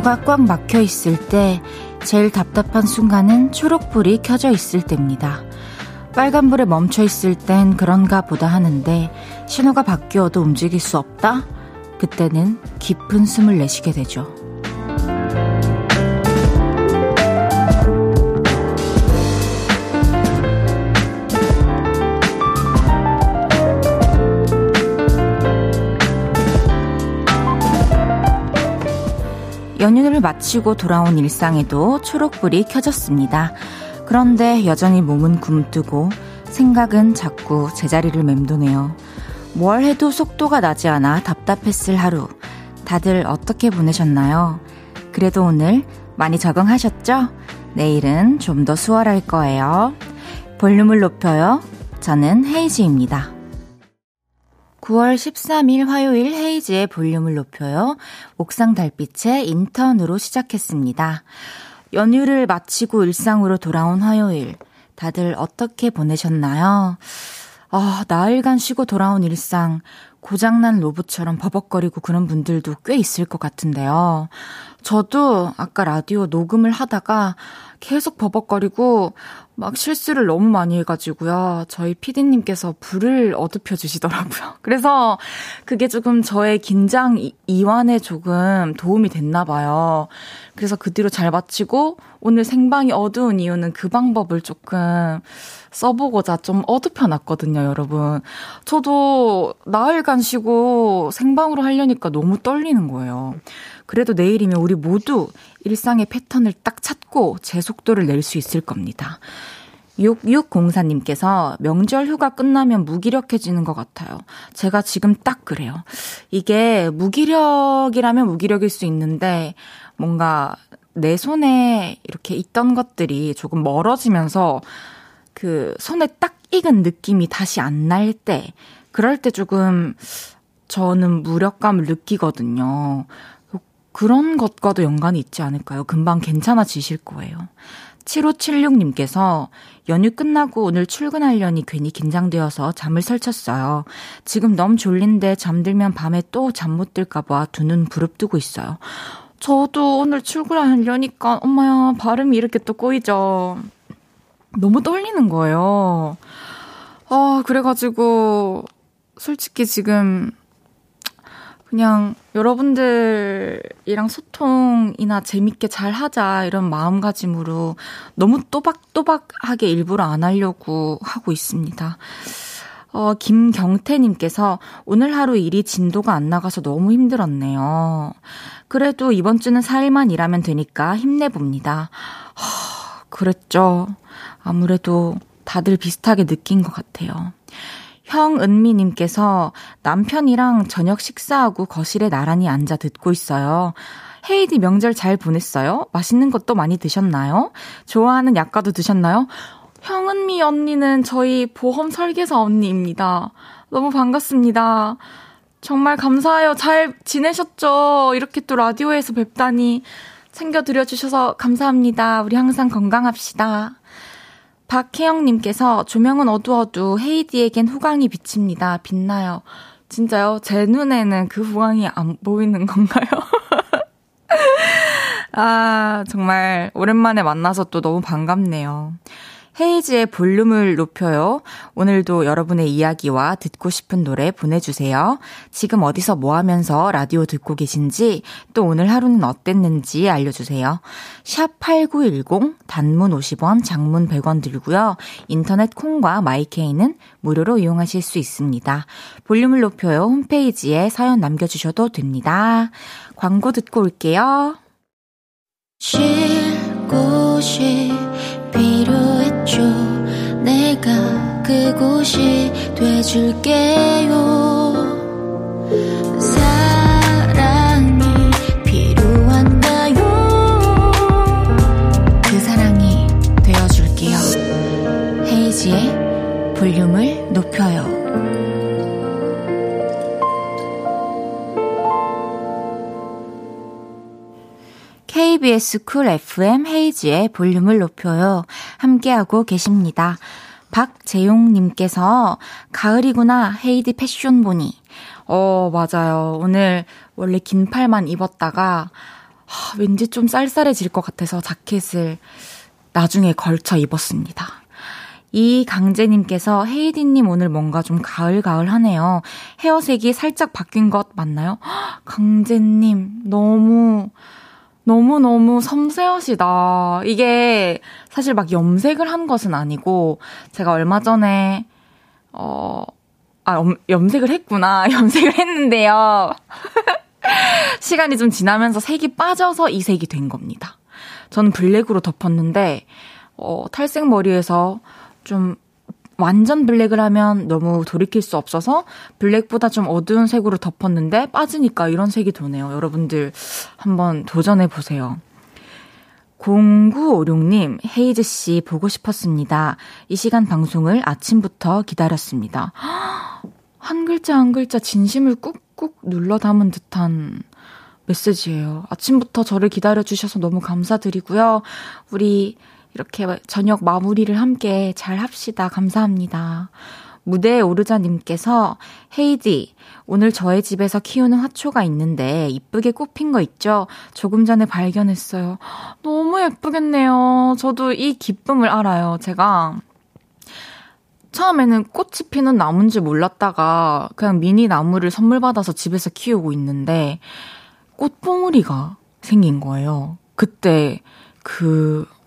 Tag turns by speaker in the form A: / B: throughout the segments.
A: 도로가 꽉 막혀 있을 때 제일 답답한 순간은 초록불이 켜져 있을 때입니다. 빨간불에 멈춰 있을 땐 그런가 보다 하는데 신호가 바뀌어도 움직일 수 없다? 그때는 깊은 숨을 내쉬게 되죠. 연휴를 마치고 돌아온 일상에도 초록불이 켜졌습니다. 그런데 여전히 몸은 굼뜨고 생각은 자꾸 제자리를 맴도네요. 뭘 해도 속도가 나지 않아 답답했을 하루. 다들 어떻게 보내셨나요? 그래도 오늘 많이 적응하셨죠? 내일은 좀 더 수월할 거예요. 볼륨을 높여요. 저는 헤이지입니다. 9월 13일 화요일 헤이즈의 볼륨을 높여요. 옥상 달빛의 인턴으로 시작했습니다. 연휴를 마치고 일상으로 돌아온 화요일. 다들 어떻게 보내셨나요? 아, 나흘간 쉬고 돌아온 일상. 고장난 로봇처럼 버벅거리고 그런 분들도 꽤 있을 것 같은데요. 저도 아까 라디오 녹음을 하다가 계속 버벅거리고 막 실수를 너무 많이 해가지고요. 저희 피디님께서 불을 어둡혀 주시더라고요. 그래서 그게 조금 저의 긴장 이완에 조금 도움이 됐나 봐요. 그래서 그 뒤로 잘 마치고 오늘 생방이 어두운 이유는 그 방법을 조금 써보고자 좀 어둡혀 놨거든요, 여러분. 저도 나흘간 쉬고 생방으로 하려니까 너무 떨리는 거예요. 그래도 내일이면 우리 모두 일상의 패턴을 딱 찾고 제 속도를 낼 수 있을 겁니다. 6604님께서 명절 휴가 끝나면 무기력해지는 것 같아요. 제가 지금 딱 그래요. 이게 무기력이라면 무기력일 수 있는데 뭔가 내 손에 이렇게 있던 것들이 조금 멀어지면서 그 손에 딱 익은 느낌이 다시 안 날 때, 그럴 때 조금 저는 무력감을 느끼거든요. 그런 것과도 연관이 있지 않을까요? 금방 괜찮아지실 거예요. 7576님께서 연휴 끝나고 오늘 출근하려니 괜히 긴장되어서 잠을 설쳤어요. 지금 너무 졸린데 잠들면 밤에 또 잠 못 들까봐 두 눈 부릅뜨고 있어요. 저도 오늘 출근하려니까 엄마야 발음이 이렇게 또 꼬이죠. 너무 떨리는 거예요. 아, 그래가지고 솔직히 지금 그냥 여러분들이랑 소통이나 재밌게 잘 하자 이런 마음가짐으로 너무 또박또박하게 일부러 안 하려고 하고 있습니다. 어, 김경태님께서 오늘 하루 일이 진도가 안 나가서 너무 힘들었네요. 그래도 이번 주는 4일만 일하면 되니까 힘내봅니다. 하, 그랬죠. 아무래도 다들 비슷하게 느낀 것 같아요. 형은미님께서 남편이랑 저녁 식사하고 거실에 나란히 앉아 듣고 있어요. 헤이디 명절 잘 보냈어요? 맛있는 것도 많이 드셨나요? 좋아하는 약과도 드셨나요? 형은미 언니는 저희 보험 설계사 언니입니다. 너무 반갑습니다. 정말 감사해요. 잘 지내셨죠? 이렇게 또 라디오에서 뵙다니 챙겨드려주셔서 감사합니다. 우리 항상 건강합시다. 박혜영님께서 조명은 어두워도 헤이디에겐 후광이 비칩니다. 빛나요. 진짜요? 제 눈에는 그 후광이 안 보이는 건가요? 아, 정말 오랜만에 만나서 또 너무 반갑네요. 헤이즈의 볼륨을 높여요. 오늘도 여러분의 이야기와 듣고 싶은 노래 보내주세요. 지금 어디서 뭐 하면서 라디오 듣고 계신지, 또 오늘 하루는 어땠는지 알려주세요. 샵 8910, 단문 50원, 장문 100원 들고요. 인터넷 콩과 마이케이는 무료로 이용하실 수 있습니다. 볼륨을 높여요. 홈페이지에 사연 남겨주셔도 됩니다. 광고 듣고 올게요. 쉴 곳이 필요했죠. 내가 그곳이 돼줄게요. KBS 쿨 FM 헤이즈의 볼륨을 높여요. 함께하고 계십니다. 박재용님께서 가을이구나 헤이즈 패션 보니. 어, 맞아요. 오늘 원래 긴 팔만 입었다가 하, 왠지 좀 쌀쌀해질 것 같아서 자켓을 나중에 걸쳐 입었습니다. 이 강재님께서 헤이즈님 오늘 뭔가 좀 가을가을 하네요. 헤어색이 살짝 바뀐 것 맞나요? 강재님, 너무, 너무너무 섬세하시다. 이게 사실 막 염색을 한 것은 아니고, 제가 얼마 전에, 어, 아, 염, 염색을 했구나. 염색을 했는데요. 시간이 좀 지나면서 색이 빠져서 이 색이 된 겁니다. 저는 블랙으로 덮었는데, 어, 탈색 머리에서 좀 완전 블랙을 하면 너무 돌이킬 수 없어서 블랙보다 좀 어두운 색으로 덮었는데 빠지니까 이런 색이 도네요. 여러분들 한번 도전해 보세요. 0956님, 헤이즈 씨 보고 싶었습니다. 이 시간 방송을 아침부터 기다렸습니다. 한 글자 한 글자 진심을 꾹꾹 눌러 담은 듯한 메시지예요. 아침부터 저를 기다려주셔서 너무 감사드리고요. 우리 이렇게 저녁 마무리를 함께 잘 합시다. 감사합니다. 무대에 오르자님께서 헤이디, 오늘 저의 집에서 키우는 화초가 있는데 이쁘게 꽃핀 거 있죠? 조금 전에 발견했어요. 너무 예쁘겠네요. 저도 이 기쁨을 알아요. 제가 처음에는 꽃이 피는 나무인지 몰랐다가 그냥 미니 나무를 선물 받아서 집에서 키우고 있는데 꽃봉우리가 생긴 거예요. 그때 그 어,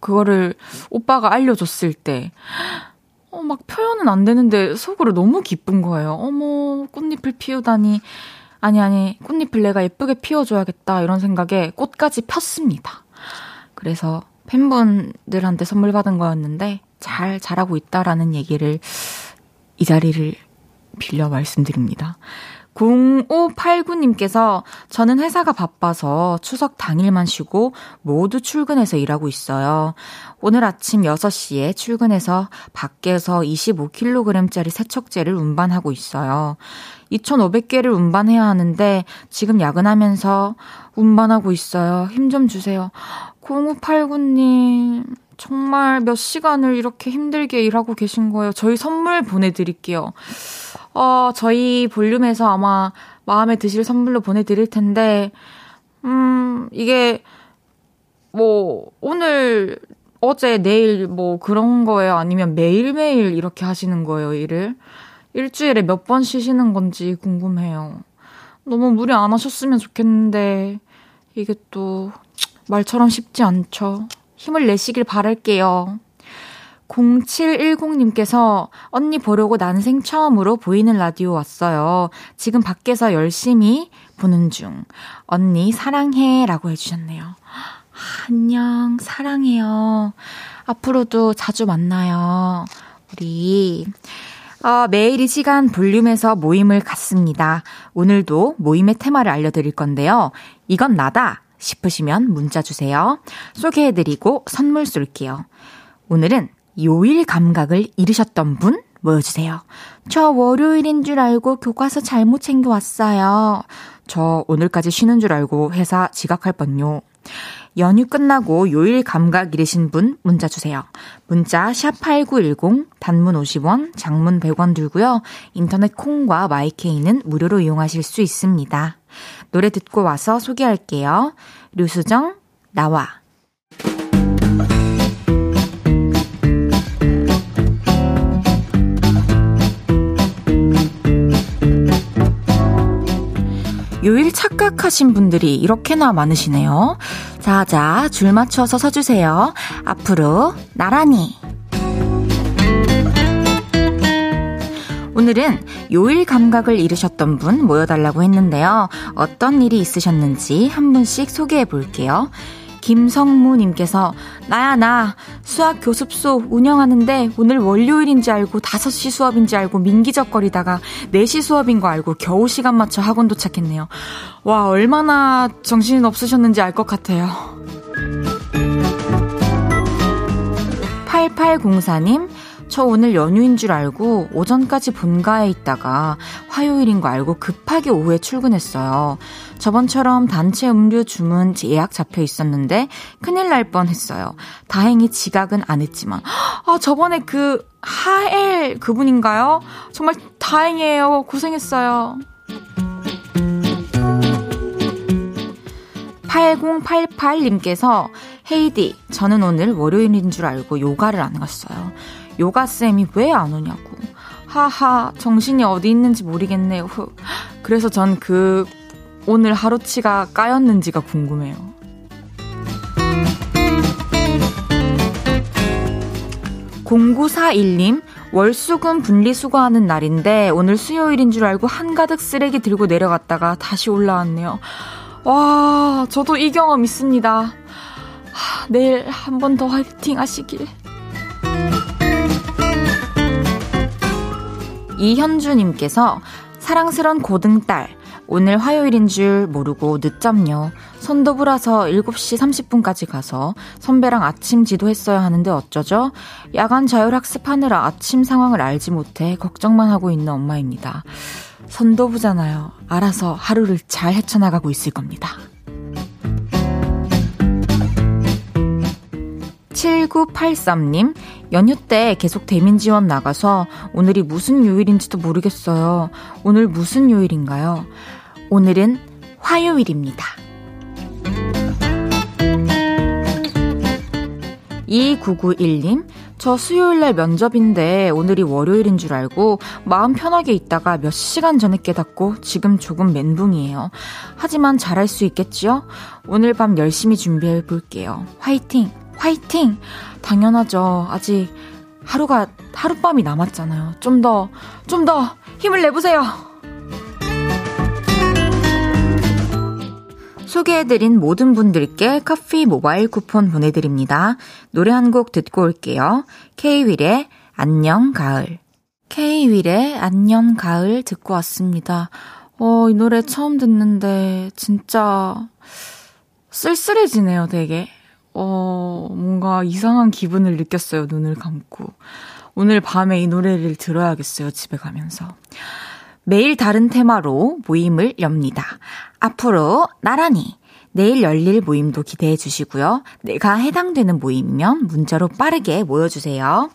A: 그거를 오빠가 알려줬을 때 어, 막 표현은 안 되는데 속으로 너무 기쁜 거예요. 어머, 꽃잎을 피우다니. 아니, 아니, 꽃잎을 내가 예쁘게 피워줘야겠다. 이런 생각에 꽃까지 폈습니다. 그래서 팬분들한테 선물 받은 거였는데 잘 자라고 있다라는 얘기를 이 자리를 빌려 말씀드립니다. 0589님께서 저는 회사가 바빠서 추석 당일만 쉬고 모두 출근해서 일하고 있어요. 오늘 아침 6시에 출근해서 밖에서 25kg짜리 세척제를 운반하고 있어요. 2,500개를 운반해야 하는데 지금 야근하면서 운반하고 있어요. 힘 좀 주세요. 0589님, 정말 몇 시간을 이렇게 힘들게 일하고 계신 거예요. 저희 선물 보내드릴게요. 어, 저희 볼륨에서 아마 마음에 드실 선물로 보내드릴 텐데, 음, 이게, 뭐, 오늘, 어제, 내일, 뭐, 그런 거예요? 아니면 매일매일 이렇게 하시는 거예요, 일을? 일주일에 몇 번 쉬시는 건지 궁금해요. 너무 무리 안 하셨으면 좋겠는데, 이게 또, 말처럼 쉽지 않죠. 힘을 내시길 바랄게요. 0710님께서 언니 보려고 난생 처음으로 보이는 라디오 왔어요. 지금 밖에서 열심히 보는 중. 언니 사랑해 라고 해주셨네요. 안녕, 사랑해요. 앞으로도 자주 만나요. 우리. 어, 매일 이 시간 볼륨에서 모임을 갖습니다. 오늘도 모임의 테마를 알려드릴 건데요. 이건 나다 싶으시면 문자 주세요. 소개해드리고 선물 쏠게요. 오늘은 요일 감각을 잃으셨던 분 모여주세요. 저 월요일인 줄 알고 교과서 잘못 챙겨왔어요. 저 오늘까지 쉬는 줄 알고 회사 지각할 뻔요. 연휴 끝나고 요일 감각 잃으신 분 문자 주세요. 문자 샵8910 단문 50원, 장문 100원 들고요. 인터넷 콩과 마이케이는 무료로 이용하실 수 있습니다. 노래 듣고 와서 소개할게요. 류수정 나와 요일 착각하신 분들이 이렇게나 많으시네요. 자 자, 줄 맞춰서 서주세요. 앞으로 나란히. 오늘은 요일 감각을 잃으셨던 분 모여달라고 했는데요. 어떤 일이 있으셨는지 한 분씩 소개해 볼게요. 김성무님께서 나야 나 수학 교습소 운영하는데 오늘 월요일인 지 알고 5시 수업인 지 알고 민기적거리다가 4시 수업인 거 알고 겨우 시간 맞춰 학원 도착했네요. 와 얼마나 정신 없으셨는지 알 것 같아요. 8804님 저 오늘 연휴인 줄 알고 오전까지 본가에 있다가 화요일인 거 알고 급하게 오후에 출근했어요. 저번처럼 단체 음료 주문 예약 잡혀 있었는데 큰일 날 뻔 했어요. 다행히 지각은 안 했지만. 아, 저번에 그 하엘 그분인가요? 정말 다행이에요. 고생했어요. 8088님께서 헤이디, 저는 오늘 월요일인 줄 알고 요가를 안 갔어요. 요가쌤이 왜 안 오냐고. 하하, 정신이 어디 있는지 모르겠네요. 그래서 전 그 오늘 하루치가 까였는지가 궁금해요. 0941님, 월수금 분리수거하는 날인데 오늘 수요일인 줄 알고 한가득 쓰레기 들고 내려갔다가 다시 올라왔네요. 와, 저도 이 경험 있습니다. 하, 내일 한 번 더 화이팅 하시길. 이현주님께서 사랑스런 고등딸, 오늘 화요일인 줄 모르고 늦잠요. 선도부라서 7시 30분까지 가서 선배랑 아침 지도했어야 하는데 어쩌죠? 야간 자율학습하느라 아침 상황을 알지 못해 걱정만 하고 있는 엄마입니다. 선도부잖아요. 알아서 하루를 잘 헤쳐나가고 있을 겁니다. 7983님, 연휴 때 계속 대민 지원 나가서 오늘이 무슨 요일인지도 모르겠어요. 오늘 무슨 요일인가요? 오늘은 화요일입니다. 2991님, 저 수요일 날 면접인데 오늘이 월요일인 줄 알고 마음 편하게 있다가 몇 시간 전에 깨닫고 지금 조금 멘붕이에요. 하지만 잘할 수 있겠지요? 오늘 밤 열심히 준비해 볼게요. 화이팅! 화이팅! 당연하죠. 아직 하루가, 하룻밤이 남았잖아요. 좀 더, 좀 더 힘을 내보세요! 소개해드린 모든 분들께 커피 모바일 쿠폰 보내드립니다. 노래 한 곡 듣고 올게요. K-윌의 안녕 가을. K-윌의 안녕 가을 듣고 왔습니다. 어, 이 노래 처음 듣는데 진짜 쓸쓸해지네요, 되게. 어, 뭔가 이상한 기분을 느꼈어요, 눈을 감고. 오늘 밤에 이 노래를 들어야겠어요, 집에 가면서. 매일 다른 테마로 모임을 엽니다. 앞으로 나란히 내일 열릴 모임도 기대해 주시고요. 내가 해당되는 모임이면 문자로 빠르게 모여주세요.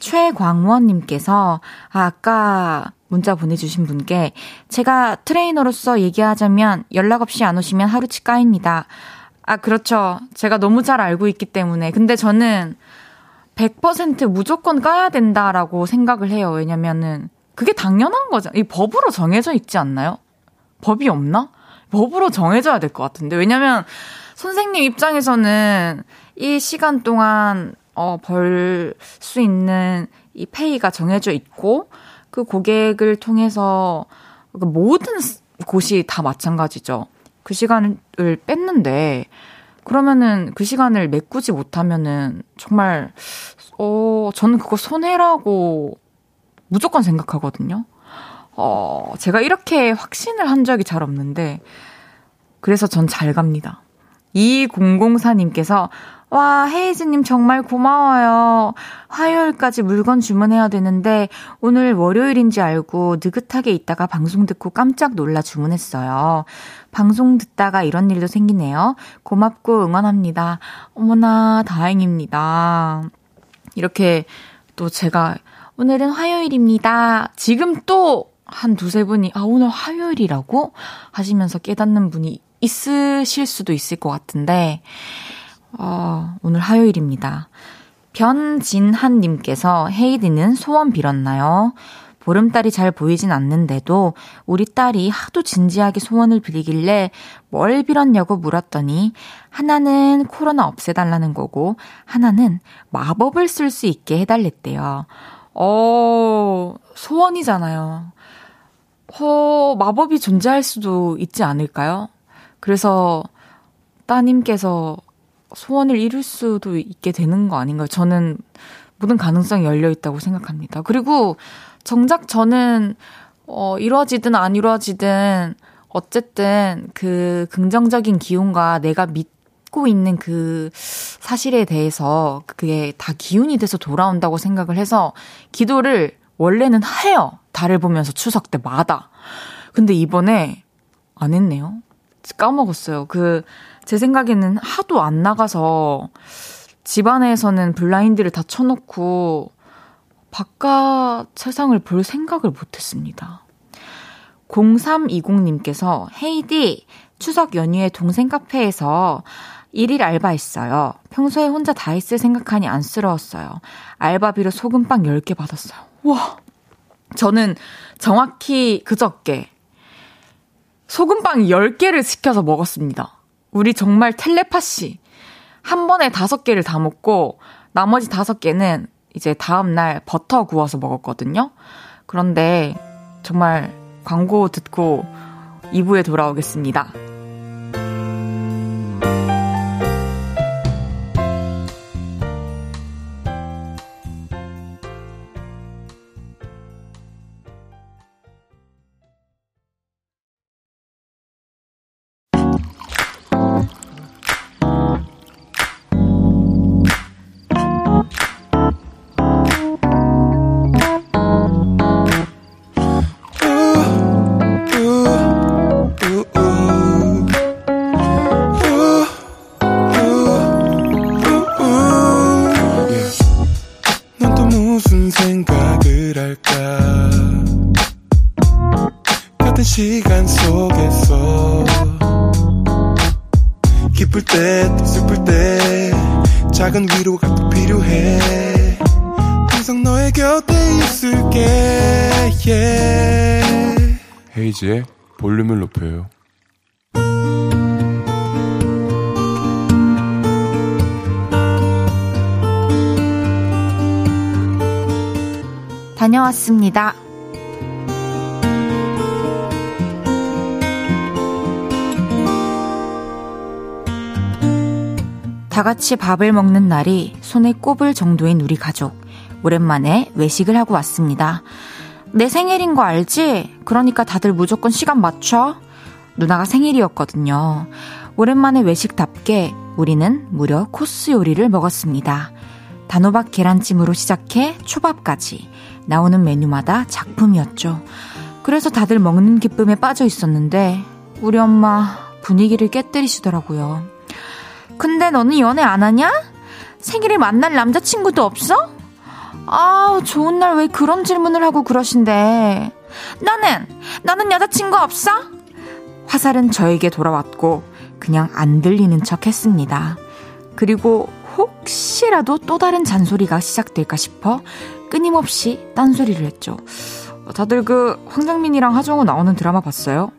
A: 최광원님께서 아, 아까 문자 보내주신 분께 제가 트레이너로서 얘기하자면 연락 없이 안 오시면 하루치 까입니다. 아, 그렇죠. 제가 너무 잘 알고 있기 때문에. 근데 저는 100% 무조건 까야 된다라고 생각을 해요. 왜냐면은 그게 당연한 거죠. 이 법으로 정해져 있지 않나요? 법이 없나? 법으로 정해져야 될 것 같은데. 왜냐면 선생님 입장에서는 이 시간 동안 어, 벌 수 있는 이 페이가 정해져 있고 그 고객을 통해서 그 모든 곳이 다 마찬가지죠. 그 시간을 뺐는데 그러면은 그 시간을 메꾸지 못하면은 정말 어 저는 그거 손해라고 무조건 생각하거든요. 어, 제가 이렇게 확신을 한 적이 잘 없는데, 그래서 전 잘 갑니다. 2004님께서, 와, 헤이즈님 정말 고마워요. 화요일까지 물건 주문해야 되는데, 오늘 월요일인지 알고 느긋하게 있다가 방송 듣고 깜짝 놀라 주문했어요. 방송 듣다가 이런 일도 생기네요. 고맙고 응원합니다. 어머나, 다행입니다. 이렇게 또 제가 오늘은 화요일입니다. 지금 또 한 두세 분이, 아, 오늘 화요일이라고? 하시면서 깨닫는 분이 있으실 수도 있을 것 같은데, 어, 오늘 화요일입니다. 변진한님께서 헤이디는 소원 빌었나요? 보름달이 잘 보이진 않는데도 우리 딸이 하도 진지하게 소원을 빌리길래 뭘 빌었냐고 물었더니 하나는 코로나 없애달라는 거고 하나는 마법을 쓸 수 있게 해달랬대요. 어, 소원이잖아요. 어, 마법이 존재할 수도 있지 않을까요? 그래서 따님께서 소원을 이룰 수도 있게 되는 거 아닌가요? 저는 모든 가능성이 열려 있다고 생각합니다. 그리고 정작 저는 어, 이루어지든 안 이루어지든 어쨌든 그 긍정적인 기운과 내가 믿 갖고 있는 그 사실에 대해서 그게 다 기운이 돼서 돌아온다고 생각을 해서 기도를 원래는 해요. 달을 보면서 추석 때마다. 근데 이번에 안 했네요. 까먹었어요. 그, 제 생각에는 하도 안 나가서 집안에서는 블라인드를 다 쳐놓고 바깥 세상을 볼 생각을 못 했습니다. 0320님께서 헤이디 추석 연휴에 동생 카페에서 일일 알바했어요. 평소에 혼자 다 했을 생각하니 안쓰러웠어요. 알바비로 소금빵 10개 받았어요. 와. 저는 정확히 그저께 소금빵 10개를 시켜서 먹었습니다. 우리 정말 텔레파시. 한 번에 5개를 다 먹고 나머지 5개는 이제 다음날 버터 구워서 먹었거든요. 그런데 정말 광고 듣고 2부에 돌아오겠습니다. 다녀왔습니다. 다 같이 밥을 먹는 날이 손에 꼽을 정도인 우리 가족. 오랜만에 외식을 하고 왔습니다. 내 생일인 거 알지? 그러니까 다들 무조건 시간 맞춰. 누나가 생일이었거든요. 오랜만에 외식답게 우리는 무려 코스 요리를 먹었습니다. 단호박 계란찜으로 시작해 초밥까지 나오는 메뉴마다 작품이었죠. 그래서 다들 먹는 기쁨에 빠져 있었는데 우리 엄마 분위기를 깨뜨리시더라고요. 근데 너는 연애 안 하냐? 생일에 만날 남자친구도 없어? 아, 좋은 날 왜 그런 질문을 하고 그러신데. 나는, 나는 여자친구 없어? 화살은 저에게 돌아왔고, 그냥 안 들리는 척 했습니다. 그리고 혹시라도 또 다른 잔소리가 시작될까 싶어 끊임없이 딴소리를 했죠. 다들 그 황정민이랑 하정우 나오는 드라마 봤어요?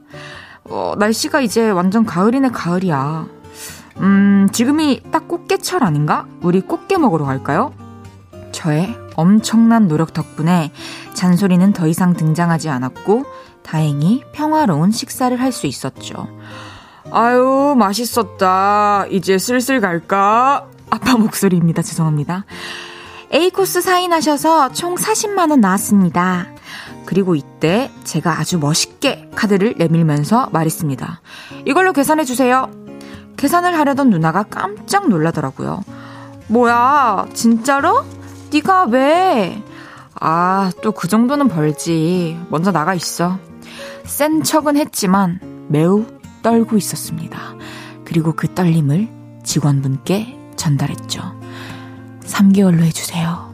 A: 어, 날씨가 이제 완전 가을이네 가을이야. 음, 지금이 딱 꽃게철 아닌가? 우리 꽃게 먹으러 갈까요? 저의 엄청난 노력 덕분에 잔소리는 더 이상 등장하지 않았고 다행히 평화로운 식사를 할 수 있었죠. 아유, 맛있었다. 이제 슬슬 갈까? 아빠 목소리입니다. 죄송합니다. A코스 사인하셔서 총 40만원 나왔습니다. 그리고 이때 제가 아주 멋있게 카드를 내밀면서 말했습니다. 이걸로 계산해주세요. 계산을 하려던 누나가 깜짝 놀라더라고요. 뭐야, 진짜로? 네가 왜? 아, 또 그 정도는 벌지. 먼저 나가 있어. 센 척은 했지만 매우 떨고 있었습니다. 그리고 그 떨림을 직원분께 전달했죠. 3개월로 해주세요.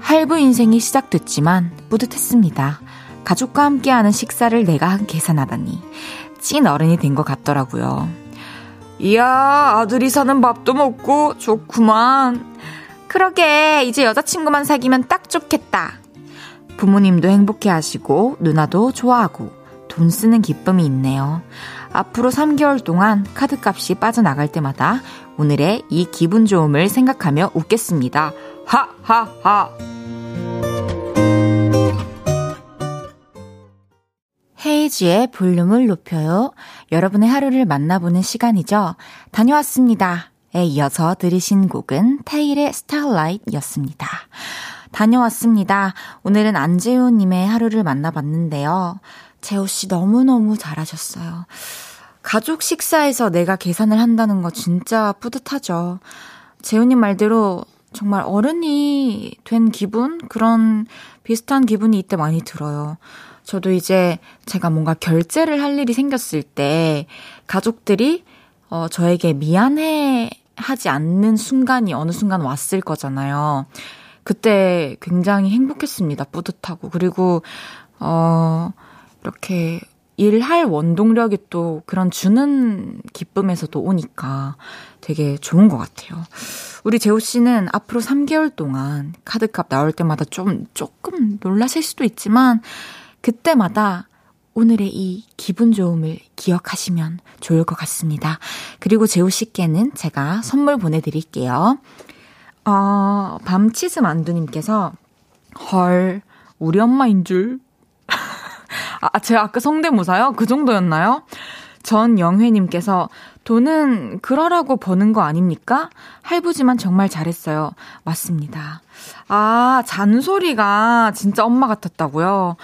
A: 할부 인생이 시작됐지만 뿌듯했습니다. 가족과 함께하는 식사를 내가 계산하다니 찐 어른이 된 것 같더라고요. 이야, 아들이 사는 밥도 먹고 좋구만. 그러게, 이제 여자친구만 사귀면 딱 좋겠다. 부모님도 행복해 하시고, 누나도 좋아하고, 돈 쓰는 기쁨이 있네요. 앞으로 3개월 동안 카드값이 빠져나갈 때마다 오늘의 이 기분 좋음을 생각하며 웃겠습니다. 하하하. 헤이지의 볼륨을 높여요. 여러분의 하루를 만나보는 시간이죠. 다녀왔습니다. 에 이어서 들으신 곡은 테일의 스타일라이트였습니다. 다녀왔습니다. 오늘은 안재우님의 하루를 만나봤는데요. 재호 씨 너무너무 잘하셨어요. 가족 식사에서 내가 계산을 한다는 거 진짜 뿌듯하죠. 재우님 말대로 정말 어른이 된 기분? 그런 비슷한 기분이 이때 많이 들어요. 저도 이제 제가 뭔가 결제를 할 일이 생겼을 때 가족들이 어, 저에게 미안해 하지 않는 순간이 어느 순간 왔을 거잖아요. 그때 굉장히 행복했습니다. 뿌듯하고. 그리고, 어, 이렇게 일할 원동력이 또 그런 주는 기쁨에서도 오니까 되게 좋은 것 같아요. 우리 재호 씨는 앞으로 3개월 동안 카드값 나올 때마다 좀, 조금 놀라실 수도 있지만, 그때마다 오늘의 이 기분 좋음을 기억하시면 좋을 것 같습니다. 그리고 재호 씨께는 제가 선물 보내드릴게요. 어, 밤치즈 만두님께서, 헐, 우리 엄마인 줄. 아, 제가 아까 성대모사요? 그 정도였나요? 전 영회님께서 돈은 그러라고 버는 거 아닙니까? 할부지만 정말 잘했어요. 맞습니다. 아, 잔소리가 진짜 엄마 같았다고요?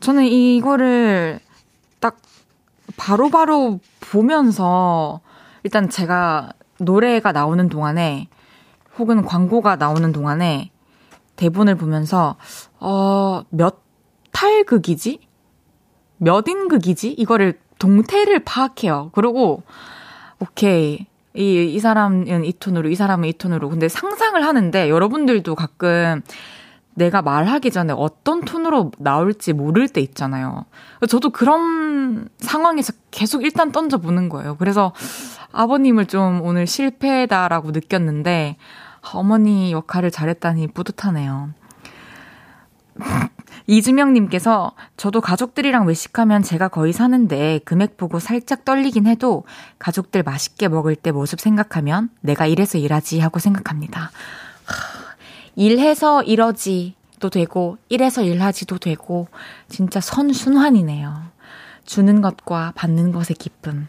A: 저는 이거를 딱 바로바로 바로 보면서 일단 제가 노래가 나오는 동안에 혹은 광고가 나오는 동안에 대본을 보면서 어, 몇 탈극이지? 몇 인극이지? 이거를 동태를 파악해요. 그리고 오케이. 이, 이 사람은 이 톤으로, 이 사람은 이 톤으로. 근데 상상을 하는데 여러분들도 가끔 내가 말하기 전에 어떤 톤으로 나올지 모를 때 있잖아요. 저도 그런 상황에서 계속 일단 던져보는 거예요. 그래서 아버님을 좀 오늘 실패다라고 느꼈는데 어머니 역할을 잘했다니 뿌듯하네요. 이주명님께서 저도 가족들이랑 외식하면 제가 거의 사는데 금액 보고 살짝 떨리긴 해도 가족들 맛있게 먹을 때 모습 생각하면 내가 이래서 일하지 하고 생각합니다. 일해서 이러지 도 되고 일해서 일하지도 되고 진짜 선순환이네요. 주는 것과 받는 것의 기쁨.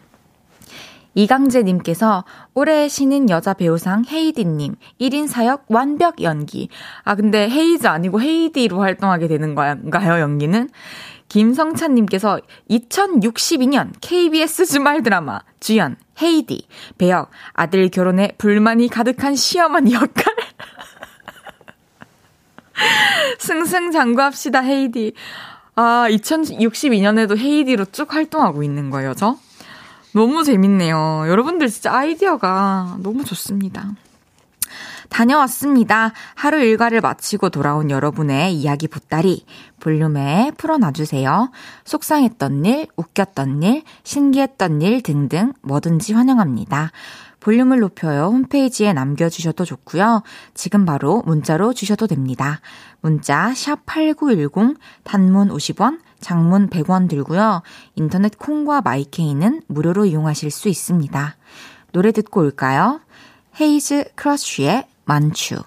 A: 이강재님께서 올해 신인 여자 배우상 헤이디님 1인 사역 완벽 연기. 아 근데 헤이즈 아니고 헤이디로 활동하게 되는 건가요 연기는? 김성찬님께서 2062년 KBS 주말 드라마 주연 헤이디 배역 아들 결혼에 불만이 가득한 시어머니 역할. 승승장구합시다 헤이디. 아 2062년에도 헤이디로 쭉 활동하고 있는 거예요 저? 너무 재밌네요. 여러분들 진짜 아이디어가 너무 좋습니다. 다녀왔습니다. 하루 일과를 마치고 돌아온 여러분의 이야기 보따리 볼륨에 풀어놔주세요. 속상했던 일, 웃겼던 일, 신기했던 일 등등 뭐든지 환영합니다. 볼륨을 높여요 홈페이지에 남겨주셔도 좋고요. 지금 바로 문자로 주셔도 됩니다. 문자 샵 8910 단문 50원, 장문 100원 들고요. 인터넷 콩과 마이케이는 무료로 이용하실 수 있습니다. 노래 듣고 올까요? 헤이즈 크러쉬의 만추.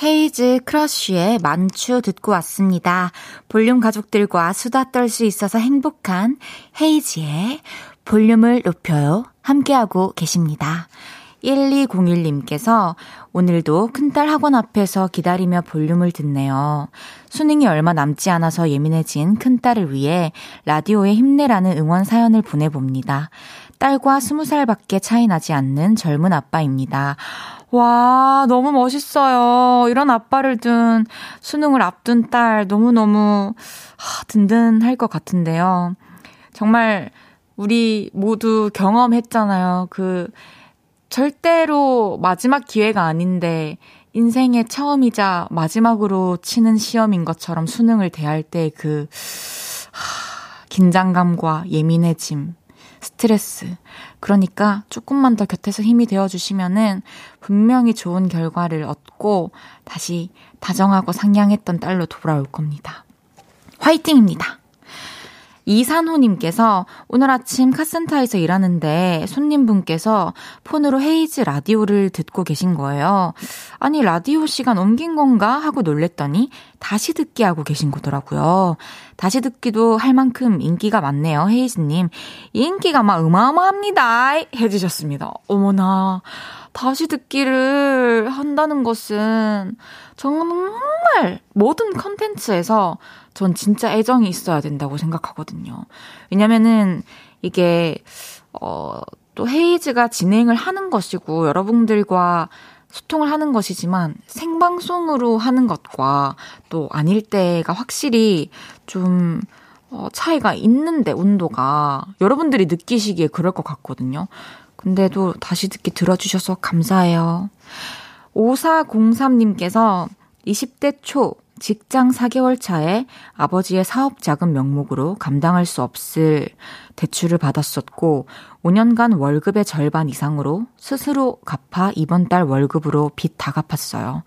A: 헤이즈 크러쉬의 만추 듣고 왔습니다. 볼륨 가족들과 수다 떨 수 있어서 행복한 헤이즈의 볼륨을 높여요. 함께하고 계십니다. 1201님께서 오늘도 큰딸 학원 앞에서 기다리며 볼륨을 듣네요. 수능이 얼마 남지 않아서 예민해진 큰딸을 위해 라디오에 힘내라는 응원 사연을 보내봅니다. 딸과 20살 밖에 차이 나지 않는 젊은 아빠입니다. 와, 너무 멋있어요. 이런 아빠를 둔 수능을 앞둔 딸 너무너무 든든할 것 같은데요. 정말 우리 모두 경험했잖아요. 그 절대로 마지막 기회가 아닌데 인생의 처음이자 마지막으로 치는 시험인 것처럼 수능을 대할 때그 긴장감과 예민해짐, 스트레스. 그러니까 조금만 더 곁에서 힘이 되어 주시면은 분명히 좋은 결과를 얻고 다시 다정하고 상냥했던 딸로 돌아올 겁니다. 화이팅입니다. 이산호님께서 오늘 아침 카센터에서 일하는데 손님분께서 폰으로 헤이즈 라디오를 듣고 계신 거예요. 아니, 라디오 시간 옮긴 건가? 하고 놀랬더니 다시 듣기 하고 계신 거더라고요. 다시 듣기도 할 만큼 인기가 많네요, 헤이즈님. 이 인기가 막 어마어마합니다. 해주셨습니다. 어머나. 다시 듣기를 한다는 것은 정말 모든 컨텐츠에서 전 진짜 애정이 있어야 된다고 생각하거든요. 왜냐면은 이게, 어, 또 헤이즈가 진행을 하는 것이고 여러분들과 소통을 하는 것이지만 생방송으로 하는 것과 또 아닐 때가 확실히 좀 어, 차이가 있는데 온도가 여러분들이 느끼시기에 그럴 것 같거든요. 근데도 다시 듣기 들어주셔서 감사해요. 5403님께서 20대 초 직장 4개월 차에 아버지의 사업 자금 명목으로 감당할 수 없을 대출을 받았었고 5년간 월급의 절반 이상으로 스스로 갚아 이번 달 월급으로 빚 다 갚았어요.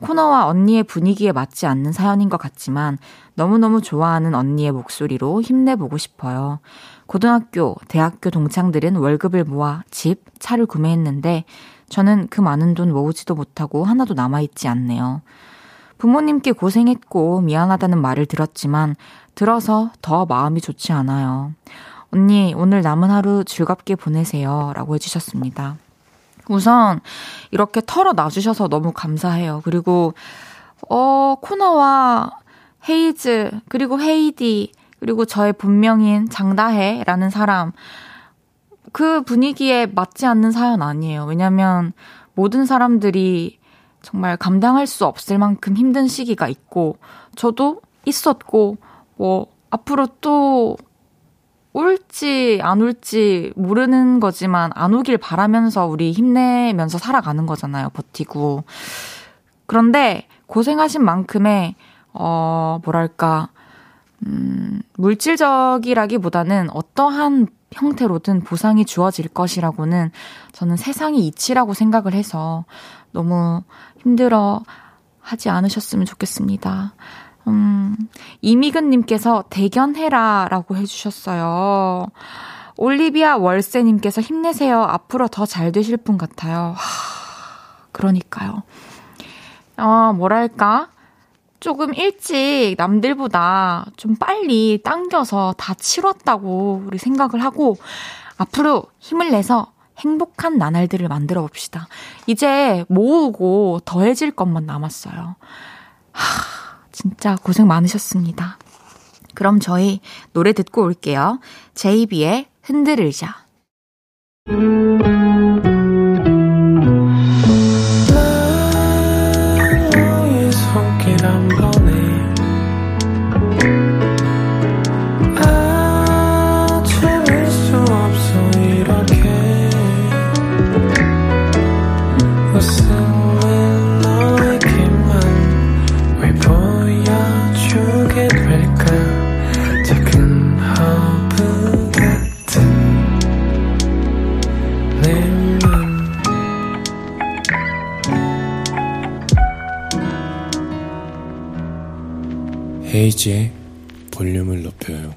A: 코너와 언니의 분위기에 맞지 않는 사연인 것 같지만 너무너무 좋아하는 언니의 목소리로 힘내보고 싶어요. 고등학교, 대학교 동창들은 월급을 모아 집, 차를 구매했는데 저는 그 많은 돈 모으지도 못하고 하나도 남아있지 않네요. 부모님께 고생했고 미안하다는 말을 들었지만 들어서 더 마음이 좋지 않아요. 언니, 오늘 남은 하루 즐겁게 보내세요. 라고 해주셨습니다. 우선, 이렇게 털어놔주셔서 너무 감사해요. 그리고, 어, 코너와 헤이즈, 그리고 헤이디, 그리고 저의 본명인 장다혜라는 사람, 그 분위기에 맞지 않는 사연 아니에요. 왜냐면, 모든 사람들이 정말 감당할 수 없을 만큼 힘든 시기가 있고, 저도 있었고, 뭐, 앞으로 또 올지 안 올지 모르는 거지만 안 오길 바라면서 우리 힘내면서 살아가는 거잖아요. 버티고. 그런데 고생하신 만큼의 어 뭐랄까 음 물질적이라기보다는 어떠한 형태로든 보상이 주어질 것이라고는 저는 세상이 이치라고 생각을 해서 너무 힘들어 하지 않으셨으면 좋겠습니다. 음, 이미근님께서 대견해라 라고 해주셨어요. 올리비아 월세님께서 힘내세요. 앞으로 더 잘 되실 분 같아요. 하, 그러니까요. 어, 뭐랄까. 조금 일찍 남들보다 좀 빨리 당겨서 다 치렀다고 우리 생각을 하고 앞으로 힘을 내서 행복한 나날들을 만들어 봅시다. 이제 모으고 더해질 것만 남았어요. 하, 진짜 고생 많으셨습니다. 그럼 저희 노래 듣고 올게요. 제이비의 흔들을자.
B: 헤이지의 볼륨을 높여요.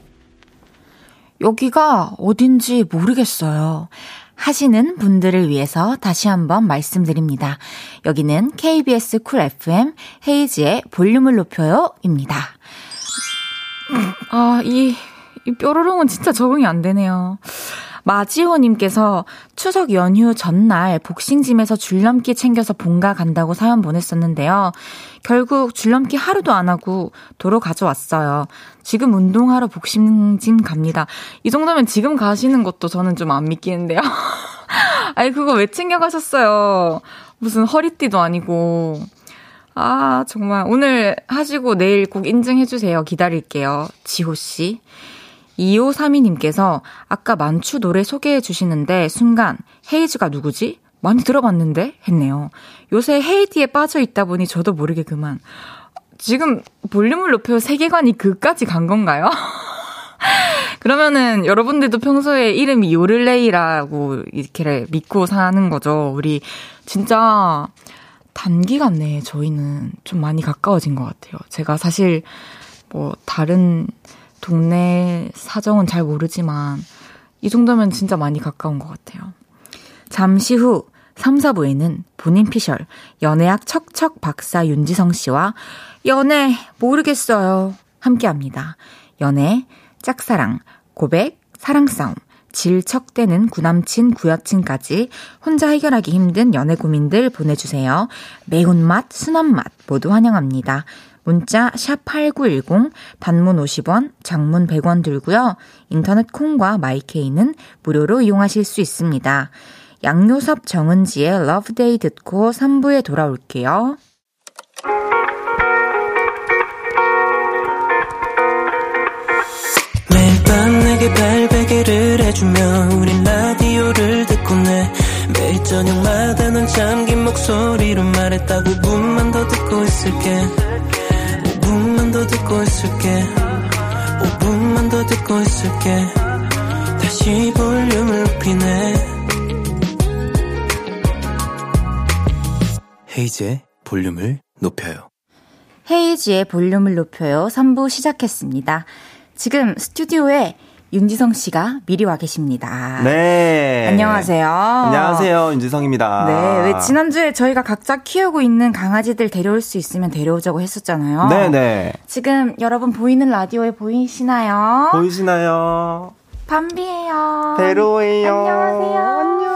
A: 여기가 어딘지 모르겠어요. 하시는 분들을 위해서 다시 한번 말씀드립니다. 여기는 KBS 쿨 FM 헤이지의 볼륨을 높여요입니다. 아, 이, 이 뾰로롱은 진짜 적응이 안 되네요. 마지호님께서 추석 연휴 전날 복싱짐에서 줄넘기 챙겨서 본가 간다고 사연 보냈었는데요. 결국 줄넘기 하루도 안 하고 도로 가져왔어요. 지금 운동하러 복싱짐 갑니다. 이 정도면 지금 가시는 것도 저는 좀 안 믿기는데요. 아니, 그거 왜 챙겨가셨어요? 무슨 허리띠도 아니고. 아, 정말. 오늘 하시고 내일 꼭 인증해주세요. 기다릴게요. 지호씨. 2532님께서 아까 만추 노래 소개해 주시는데 순간 헤이즈가 누구지? 많이 들어봤는데? 했네요. 요새 헤이디에 빠져 있다 보니 저도 모르게 그만. 지금 볼륨을 높여 세계관이 그까지 간 건가요? 그러면은 여러분들도 평소에 이름이 요를레이라고 이렇게 믿고 사는 거죠. 우리 진짜 단기간 내에 저희는 좀 많이 가까워진 것 같아요. 제가 사실 뭐 다른 동네 사정은 잘 모르지만 이 정도면 진짜 많이 가까운 것 같아요. 잠시 후 3, 4부에는 본인 피셜 연애학 척척 박사 윤지성 씨와 연애 모르겠어요 함께 합니다. 연애, 짝사랑, 고백, 사랑 싸움, 질척대는 구남친, 구여친까지 혼자 해결하기 힘든 연애 고민들 보내주세요. 매운맛, 순한맛 모두 환영합니다. 문자 샵8910 단문 50원, 장문 100원 들고요. 인터넷 콩과 마이케이는 무료로 이용하실 수 있습니다. 양요섭 정은지의 러브데이 듣고 3부에 돌아올게요. 매일 밤 내게 팔베개를 해주며 우린 라디오를 듣고 내 매일 저녁마다 넌 잠긴 목소리로 말했다 5분만 더 듣고 있을게
C: 5분만 더 듣고 있을게. 5분만 더 듣고 있을게. 다시 볼륨을 높이네.
D: 헤이즈의 볼륨을 높여요.
A: 헤이지의 볼륨을 높여요. 3부 시작했습니다. 지금 스튜디오에 윤지성 씨가 미리 와 계십니다.
E: 네.
A: 안녕하세요.
E: 안녕하세요. 윤지성입니다.
A: 네. 왜 지난주에 저희가 각자 키우고 있는 강아지들 데려올 수 있으면 데려오자고 했었잖아요.
E: 네네.
A: 지금 여러분 보이는 라디오에 보이시나요?
E: 보이시나요?
A: 밤비예요.
E: 베로예요.
A: 안녕하세요. 안녕.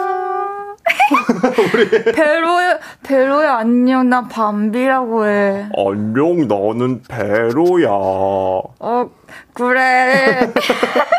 A: 베로야, 베로야, 안녕. 나 밤비라고 해.
E: 안녕, 나는 베로야.
A: 어, 그래.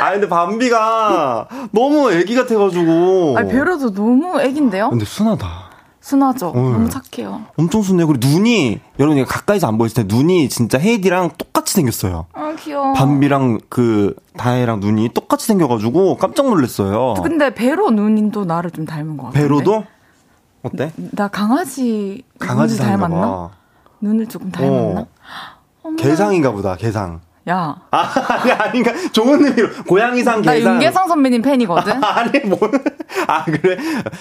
E: 아, 근데 밤비가 너무 애기 같아가지고.
A: 아니, 베로도 너무 애긴데요?
E: 근데 순하다.
A: 순하죠?
E: 응.
A: 너무 착해요.
E: 엄청 순해. 그리고 눈이, 여러분, 가까이서 안 보였을 때 눈이 진짜 헤이디랑 똑같이 생겼어요.
A: 아, 귀여워.
E: 밤비랑 그, 다혜랑 눈이 똑같이 생겨가지고 깜짝 놀랐어요.
A: 근데 베로 눈도 나를 좀 닮은 것 같아.
E: 베로도? 어때?
A: 나 강아지,
E: 강아지
A: 닮았나?
E: 봐.
A: 눈을 조금 닮았나?
E: 어. 개상인가 보다, 개상.
A: 야,
E: 아, 아니, 아닌가? 좋은 의미로. 고양이상
A: 나
E: 개상.
A: 윤계상 선배님 팬이거든?
E: 아니, 뭐. 아, 그래?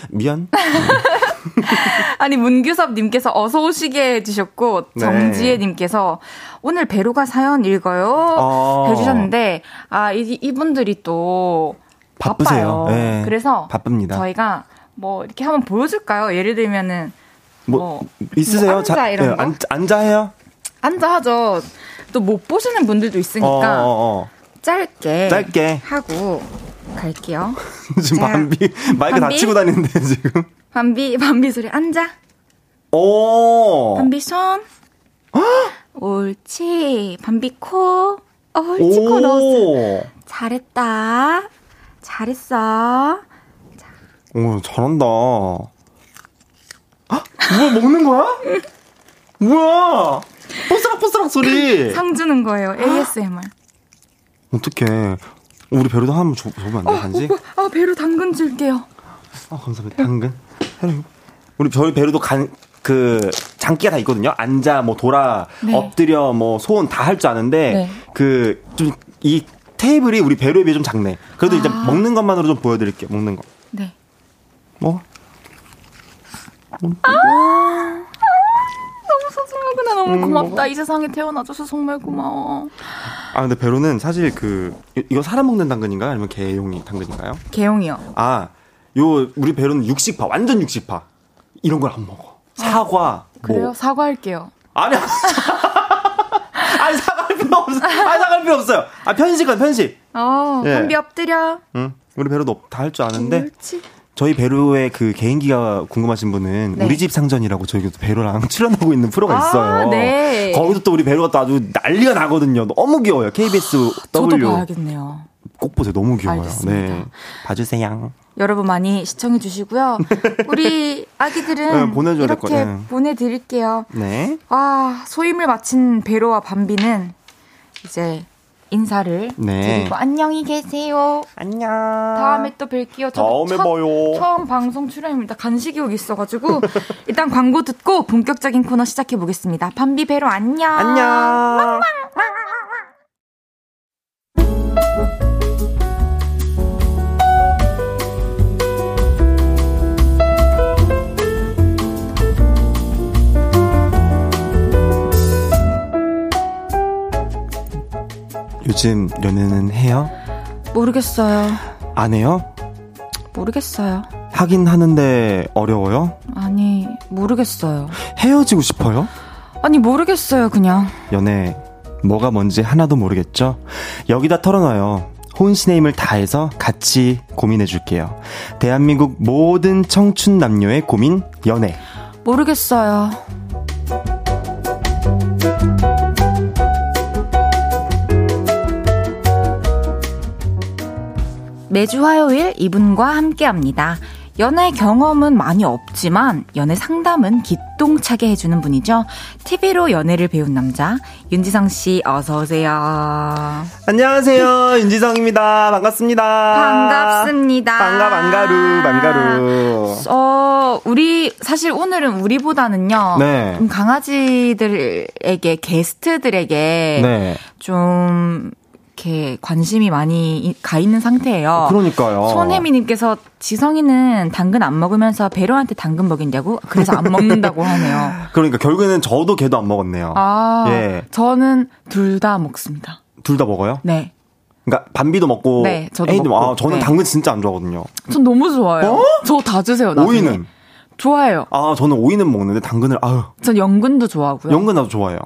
E: 미안.
A: 아니, 문규섭님께서 어서 오시게 해주셨고,
E: 네.
A: 정지혜님께서 오늘 배로가 사연 읽어요.
E: 어.
A: 해주셨는데, 아, 이, 이분들이 또
E: 바쁘세요.
A: 바빠요.
E: 네.
A: 그래서
E: 바쁩니다.
A: 저희가 뭐 이렇게 한번 보여줄까요? 예를 들면은,
E: 뭐,
A: 뭐,
E: 있으세요?
A: 뭐 앉아, 이런 거?
E: 앉, 앉아 해요?
A: 앉아 하죠. 또 못 보시는 분들도 있으니까,
E: 어, 어, 어.
A: 짧게,
E: 짧게.
A: 하고 갈게요.
E: 지금
A: 자,
E: 밤비, 마이크
A: 밤비?
E: 다치고 다니는데, 지금.
A: 밤비, 밤비 소리 앉아.
E: 오.
A: 밤비 손. 옳지. 밤비 코. 옳지, 코 넣었어.
E: 오.
A: 잘했다. 잘했어.
E: 오, 잘한다. 헉, 뭐야, 먹는 거야? 뭐야? 뽀스락뽀스락 소리.
A: 상 주는 거예요. ASMR.
E: 어떡해. 우리 배로도 한번 줘, 줘보면 안 돼, 간지?
A: 아, 배로 당근 줄게요.
E: 아, 감사합니다. 당근. 우리 저희 배로도 간, 그, 장기가 다 있거든요. 앉아, 뭐, 돌아,
A: 네.
E: 엎드려, 뭐, 소원 다 할 줄 아는데,
A: 네.
E: 그, 좀, 이 테이블이 우리 배로에 비해 좀 작네. 그래도 이제
A: 아.
E: 먹는 것만으로 좀 보여드릴게요. 먹는 거.
A: 네.
E: 뭐?
A: 너 무 소중하구나. 너무 고맙다. 이 세상에 태어나줘서 정말 고마워.
E: 아, 근데 배로는 사실 그, 이- 이거 사람 먹는 당근인가요? 아니면 개용이 당근인가요?
A: 개용이요.
E: 아, 요, 우리 배로는 육식파, 완전 육식파. 이런 걸 안 먹어. 사과,
A: 그래요?
E: 뭐.
A: 사과할게요.
E: 아니, 아니, 사과할 필요 없어. 아니, 사과할 필요 없어요. 아, 편식은 편식.
A: 어,
E: 예.
A: 밤비 엎드려.
E: 응. 우리 배로도 다 할 줄 아는데,
A: 옳지.
E: 저희 배로의 그 개인기가 궁금하신 분은
A: 네.
E: 우리 집 상전이라고 저희 또 배로랑 출연하고 있는 프로가
A: 아,
E: 있어요.
A: 네.
E: 거기서 또 우리 배로가 또 아주 난리가 나거든요. 너무 귀여워요. KBS
A: 저도
E: W.
A: 봐야겠네요.
E: 꼭 보세요. 너무 귀여워요.
A: 알겠습니다.
E: 네. 봐주세요.
A: 여러분 많이 시청해 주시고요. 우리 아기들은
E: 네,
A: 이렇게
E: 거- 네.
A: 보내드릴게요.
E: 네.
A: 아, 소임을 마친 베로와 밤비는 이제 인사를
E: 네.
A: 드리고 안녕히 계세요.
E: 안녕.
A: 다음에 또 뵐게요. 저
E: 다음에
A: 첫,
E: 봐요.
A: 처음 방송 출연입니다. 간식이 여기 있어가지고 일단 광고 듣고 본격적인 코너 시작해 보겠습니다. 밤비 베로 안녕.
E: 안녕. 요즘 연애는 해요?
A: 모르겠어요.
E: 안 해요?
A: 모르겠어요.
E: 하긴 하는데 어려워요?
A: 아니 모르겠어요.
E: 헤어지고 싶어요?
A: 아니 모르겠어요 그냥.
E: 연애 뭐가 뭔지 하나도 모르겠죠? 여기다 털어놔요. 혼신의 힘을 다해서 같이 고민해 줄게요. 대한민국 모든 청춘 남녀의 고민 연애.
A: 모르겠어요. 매주 화요일 이분과 함께 합니다. 연애 경험은 많이 없지만 연애 상담은 기똥차게 해주는 분이죠. TV로 연애를 배운 남자 윤지성 씨 어서 오세요.
E: 안녕하세요. 윤지성입니다. 반갑습니다.
A: 반갑습니다.
E: 반가 반가루 반가루.
A: 어, 우리 사실 오늘은 우리보다는요. 네. 좀 강아지들에게 게스트들에게 네. 좀 이렇게 관심이 많이 가 있는 상태예요.
E: 그러니까요.
A: 손혜미님께서 지성이는 당근 안 먹으면서 배로한테 당근 먹인다고? 그래서 안 먹는다고 하네요.
E: 그러니까 결국에는 저도 걔도 안 먹었네요.
A: 아, 예. 저는 둘 다 먹습니다.
E: 둘 다 먹어요?
A: 네.
E: 그러니까 반비도 먹고
A: 네, 저도 먹고.
E: 아, 저는 네. 당근 진짜 안 좋아하거든요.
A: 전 너무 좋아요. 어? 저다 주세요. 나중에.
E: 오이는
A: 좋아해요.
E: 아, 저는 오이는 먹는데 당근을 아유.
A: 전 연근도 좋아하고요.
E: 연근 나도 좋아해요.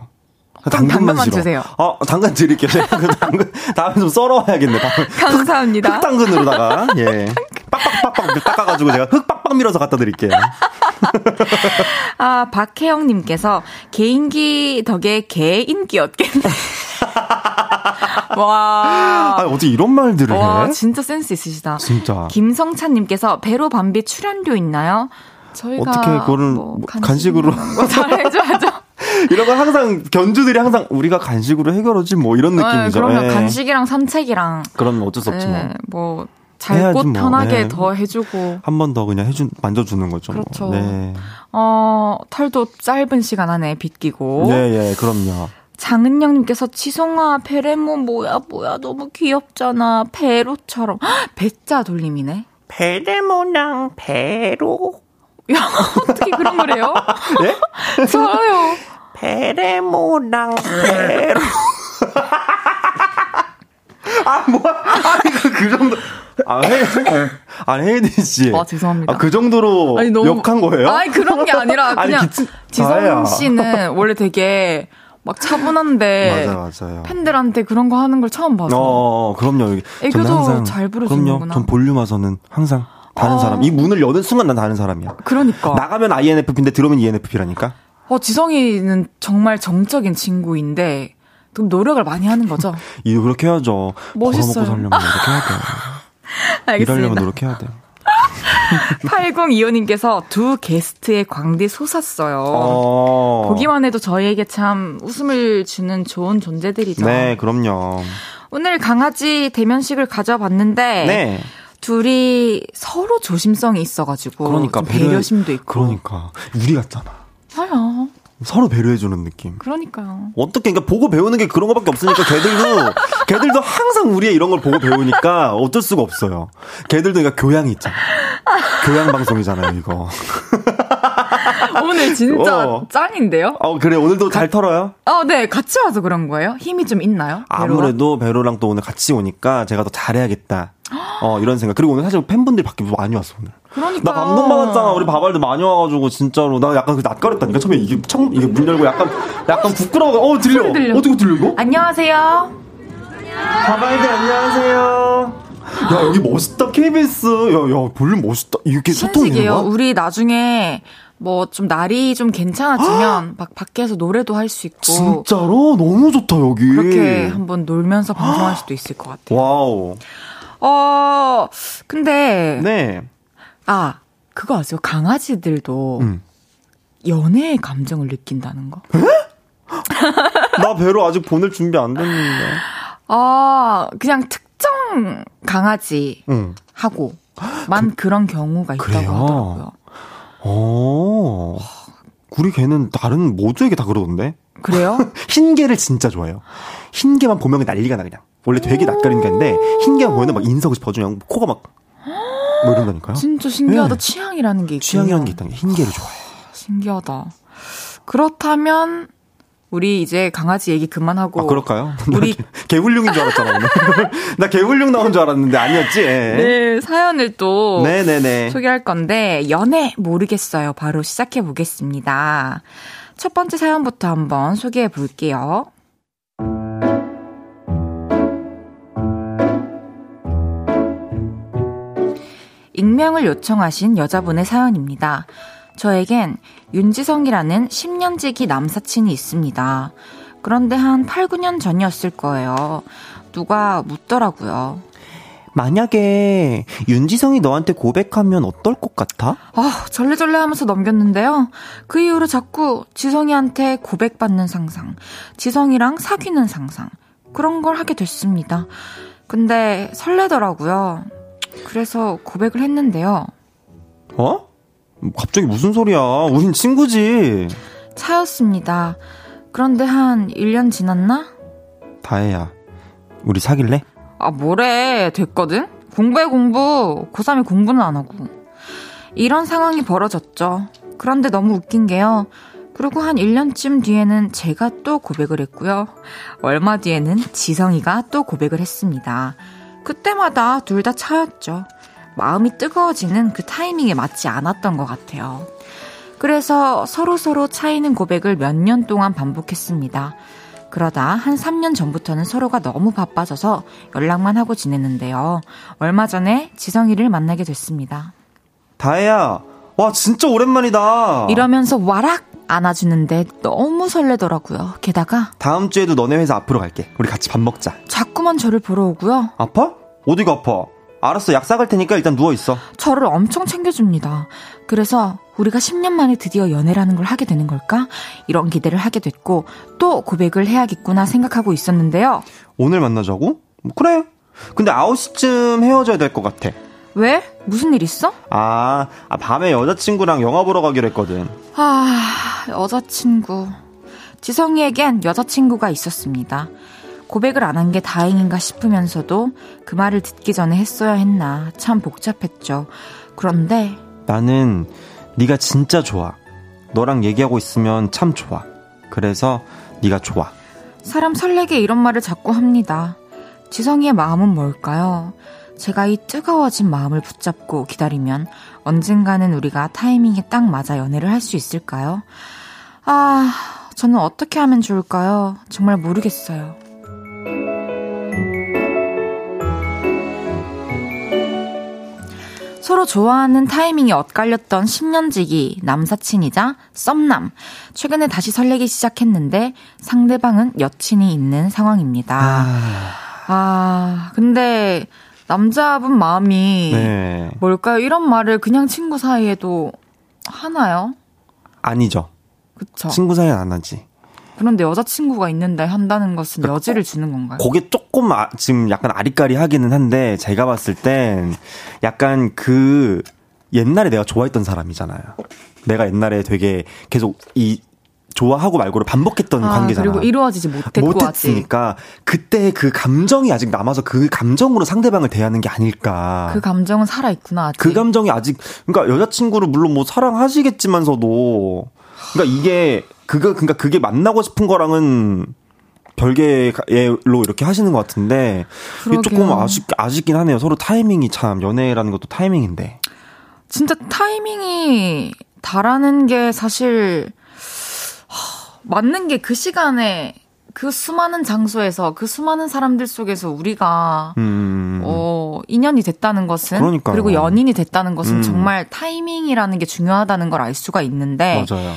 A: 당근만, 당근만 주세요.
E: 어, 당근 드릴게요. 그 당근 다음에 좀 썰어 와야겠네. 다음에.
A: 감사합니다.
E: 흑, 당근으로다가 예. 빡빡빡빡 닦아 가지고 제가 흙 빡빡 밀어서 갖다 드릴게요.
A: 아 박혜영 님께서 개인기 덕에 개 인기였겠네. 와.
E: 아 어떻게 이런 말들을
A: 와,
E: 해?
A: 진짜 센스 있으시다.
E: 진짜.
A: 김성찬 님께서 배로 밤비 출연료 있나요? 저희가
E: 어떻게 그거를 뭐 간식으로
A: 잘해줘야죠.
E: 이런 건 항상 견주들이 항상 우리가 간식으로 해결하지 뭐 이런 네, 느낌이죠.
A: 네, 그러면 네. 간식이랑 산책이랑
E: 그럼 어쩔 수 없지 뭐.
A: 네, 뭐 잘고 뭐. 편하게 네. 더 해주고
E: 한 번 더 그냥 해준 만져주는 거죠.
A: 뭐. 그렇죠. 뭐. 네. 어 털도 짧은 시간 안에 빗기고.
E: 네, 예, 그럼요.
A: 장은영님께서 치송아 베레모 뭐야 뭐야 너무 귀엽잖아 배로처럼 배자 돌림이네.
E: 베레모랑 배로.
A: 야 어떻게 그런 거래요?
E: 예?
A: 저요.
E: 베레모랑 베로. 아, 뭐야. 아니, 그, 그 정도. 아, 해, 아, 혜디 씨.
A: 아, 죄송합니다.
E: 아, 그 정도로 아니, 너무, 욕한 거예요?
A: 아니, 그런 게 아니라, 그냥. 아니, 기치, 지성 씨는 원래 되게 막 차분한데
E: 맞아, 맞아요.
A: 팬들한테 그런 거 하는 걸 처음 봐서.
E: 어, 그럼요.
A: 애교도 항상, 잘 부르시는구나. 그럼요.
E: 전 볼륨 와서는 항상 다른 어. 사람. 이 문을 여는 순간 난 다른 사람이야.
A: 그러니까.
E: 나가면 INFP인데 들어오면 ENFP라니까.
A: 어, 지성이는 정말 정적인 친구인데 그럼 노력을 많이 하는 거죠.
E: 이 그렇게 해야죠.
A: 멋있어요.
E: 먹고 살려면 이렇게 해야 돼.
A: 알겠습니다.
E: 일하려면 노력해야 돼.
A: 8025님께서 두 게스트의 광대 솟았어요. 어... 보기만 해도 저희에게 참 웃음을 주는 좋은 존재들이죠.
E: 네, 그럼요.
A: 오늘 강아지 대면식을 가져봤는데 네. 둘이 서로 조심성이 있어가지고 그러니까 배려심도 있고
E: 그러니까 우리 같잖아.
A: 아야.
E: 서로 배려해주는 느낌.
A: 그러니까요.
E: 어떻게, 그러니까 보고 배우는 게 그런 거밖에 없으니까 걔들도, 걔들도 항상 우리의 이런 걸 보고 배우니까 어쩔 수가 없어요. 걔들도 그러니까 교양이 있잖아. 교양 방송이잖아요, 이거.
A: 오늘 진짜 어. 짱인데요?
E: 어, 그래. 오늘도 가, 잘 털어요?
A: 어, 네. 같이 와서 그런 거예요? 힘이 좀 있나요?
E: 아무래도 배로랑 또 오늘 같이 오니까 제가 더 잘해야겠다. 어, 이런 생각. 그리고 오늘 사실 팬분들이 밖에 많이 왔어, 오늘.
A: 그러니까.
E: 나 감동 받았잖아. 우리 바발들 많이 와가지고, 진짜로. 나 약간 그 낯가렸다니까. 처음에 이게 청, 이게 문 열고 약간, 약간 부끄러워. 어, 들려. 들려. 어떻게 들려, 이거?
A: 안녕하세요.
E: 바발들 안녕하세요. 야, 여기 멋있다, KBS. 야, 야, 볼륨 멋있다. 이렇게 소통이 되는 거야?
A: 우리 나중에 뭐 좀 날이 좀 괜찮아지면 막 밖에서 노래도 할 수 있고.
E: 진짜로? 너무 좋다, 여기.
A: 그렇게 한번 놀면서 방송할 수도 있을 것 같아요.
E: 와우.
A: 어, 근데.
E: 네.
A: 아, 그거 아세요? 강아지들도 음. 연애의 감정을 느낀다는 거.
E: 에? 나 배로 아직 보낼 준비 안 됐는데.
A: 아, 그냥 특정 강아지 응. 하고 만 그, 런 경우가 있다고 그래요? 하더라고요.
E: 어. 우리 개는 다른 모두에게 다 그러던데.
A: 그래요?
E: 흰 개를 진짜 좋아해요. 흰 개만 보면 난리가 나 그냥. 원래 되게 낯가리는 개인데 흰 개만 보면 막 인석을 싶어져 그냥 코가 막 뭐 이런다니까요.
A: 진짜 신기하다. 네. 취향이라는 게 있고.
E: 취향이라는 게 있다는 흰 개를 좋아해.
A: 신기하다. 그렇다면 우리 이제 강아지 얘기 그만하고.
E: 아, 그럴까요?
A: 우리
E: 개훌륭인 줄 알았잖아, 오늘. 나 개훌륭 나온 줄 알았는데 아니었지?
A: 네, 사연을 또
E: 네네네.
A: 소개할 건데 연애 모르겠어요. 바로 시작해 보겠습니다. 첫 번째 사연부터 한번 소개해 볼게요. 익명을 요청하신 여자분의 사연입니다. 저에겐 윤지성이라는 10년지기 남사친이 있습니다. 그런데 한 8, 9년 전이었을 거예요. 누가 묻더라고요.
E: 만약에 윤지성이 너한테 고백하면 어떨 것 같아?
A: 아, 절레절레 하면서 넘겼는데요. 그 이후로 자꾸 지성이한테 고백받는 상상, 지성이랑 사귀는 상상, 그런 걸 하게 됐습니다. 근데 설레더라고요. 그래서 고백을 했는데요.
E: 어? 갑자기 무슨 소리야? 우린 친구지.
A: 차였습니다. 그런데 한 1년 지났나?
E: 다혜야, 우리 사귈래?
A: 아, 뭐래. 됐거든? 공부해, 공부. 고3이 공부는 안 하고. 이런 상황이 벌어졌죠. 그런데 너무 웃긴 게요. 그리고 한 1년쯤 뒤에는 제가 또 고백을 했고요. 얼마 뒤에는 지성이가 또 고백을 했습니다. 그때마다 둘 다 차였죠. 마음이 뜨거워지는 그 타이밍에 맞지 않았던 것 같아요. 그래서 서로 서로 차이는 고백을 몇 년 동안 반복했습니다. 그러다 한 3년 전부터는 서로가 너무 바빠져서 연락만 하고 지냈는데요. 얼마 전에 지성이를 만나게 됐습니다.
E: 다혜야, 와, 진짜 오랜만이다.
A: 이러면서 와락 안아주는데 너무 설레더라고요. 게다가
E: 다음 주에도 너네 회사 앞으로 갈게. 우리 같이 밥 먹자.
A: 자꾸만 저를 보러 오고요.
E: 아파? 어디가 아파? 알았어, 약 사갈 테니까 일단 누워있어.
A: 저를 엄청 챙겨줍니다. 그래서 우리가 10년 만에 드디어 연애라는 걸 하게 되는 걸까? 이런 기대를 하게 됐고, 또 고백을 해야겠구나 생각하고 있었는데요.
E: 오늘 만나자고? 뭐, 그래. 근데 9시쯤 헤어져야 될 것 같아.
A: 왜? 무슨 일 있어?
E: 아, 아, 밤에 여자친구랑 영화 보러 가기로 했거든.
A: 아, 여자친구. 지성이에겐 여자친구가 있었습니다. 고백을 안 한 게 다행인가 싶으면서도 그 말을 듣기 전에 했어야 했나 참 복잡했죠. 그런데
E: 나는 네가 진짜 좋아. 너랑 얘기하고 있으면 참 좋아. 그래서 네가 좋아.
A: 사람 설레게 이런 말을 자꾸 합니다. 지성이의 마음은 뭘까요? 제가 이 뜨거워진 마음을 붙잡고 기다리면 언젠가는 우리가 타이밍에 딱 맞아 연애를 할 수 있을까요? 아, 저는 어떻게 하면 좋을까요? 정말 모르겠어요. 서로 좋아하는 타이밍이 엇갈렸던 10년지기 남사친이자 썸남. 최근에 다시 설레기 시작했는데 상대방은 여친이 있는 상황입니다. 아, 아 근데 남자분 마음이 네. 뭘까요? 이런 말을 그냥 친구 사이에도 하나요?
E: 아니죠.
A: 그쵸.
E: 친구 사이엔 안 하지.
A: 그런데 여자친구가 있는데 한다는 것은 그러니까 여지를 주는 건가요?
E: 그게 조금 아, 지금 약간 아리까리 하기는 한데 제가 봤을 땐 약간 그 옛날에 내가 좋아했던 사람이잖아요. 내가 옛날에 되게 계속 이 좋아하고 말고를 반복했던 아, 관계잖아.
A: 그리고 이루어지지 못했고
E: 못했으니까 그때 그 감정이 아직 남아서 그 감정으로 상대방을 대하는 게 아닐까.
A: 그 감정은 살아 있구나. 아직.
E: 그 감정이 아직 그러니까 여자친구를 물론 뭐 사랑하시겠지만서도 그러니까 이게 그거 그러니까 그게 만나고 싶은 거랑은 별개로 이렇게 하시는 것 같은데 그러게요. 조금 아쉽 아쉽긴 하네요. 서로 타이밍이 참 연애라는 것도 타이밍인데.
A: 진짜 타이밍이 다라는 게 사실 맞는 게 그 시간에 그 수많은 장소에서 그 수많은 사람들 속에서 우리가 음. 어 인연이 됐다는 것은 그러니까요. 그리고 연인이 됐다는 것은 음. 정말 타이밍이라는 게 중요하다는 걸 알 수가 있는데
E: 맞아요.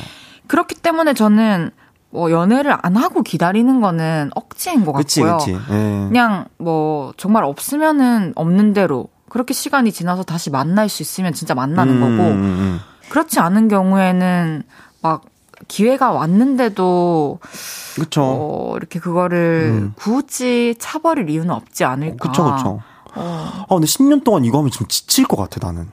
A: 그렇기 때문에 저는 뭐 연애를 안 하고 기다리는 거는 억지인 것 그치, 같고요. 그치. 예. 그냥 뭐 정말 없으면은 없는 대로 그렇게 시간이 지나서 다시 만날 수 있으면 진짜 만나는 음, 거고 음, 음. 그렇지 않은 경우에는 막 기회가 왔는데도
E: 그쵸.
A: 어, 이렇게 그거를 음. 굳이 차버릴 이유는 없지 않을까.
E: 그쵸, 그쵸. 어. 아, 근데 10년 동안 이거 하면 좀 지칠 것 같아, 나는.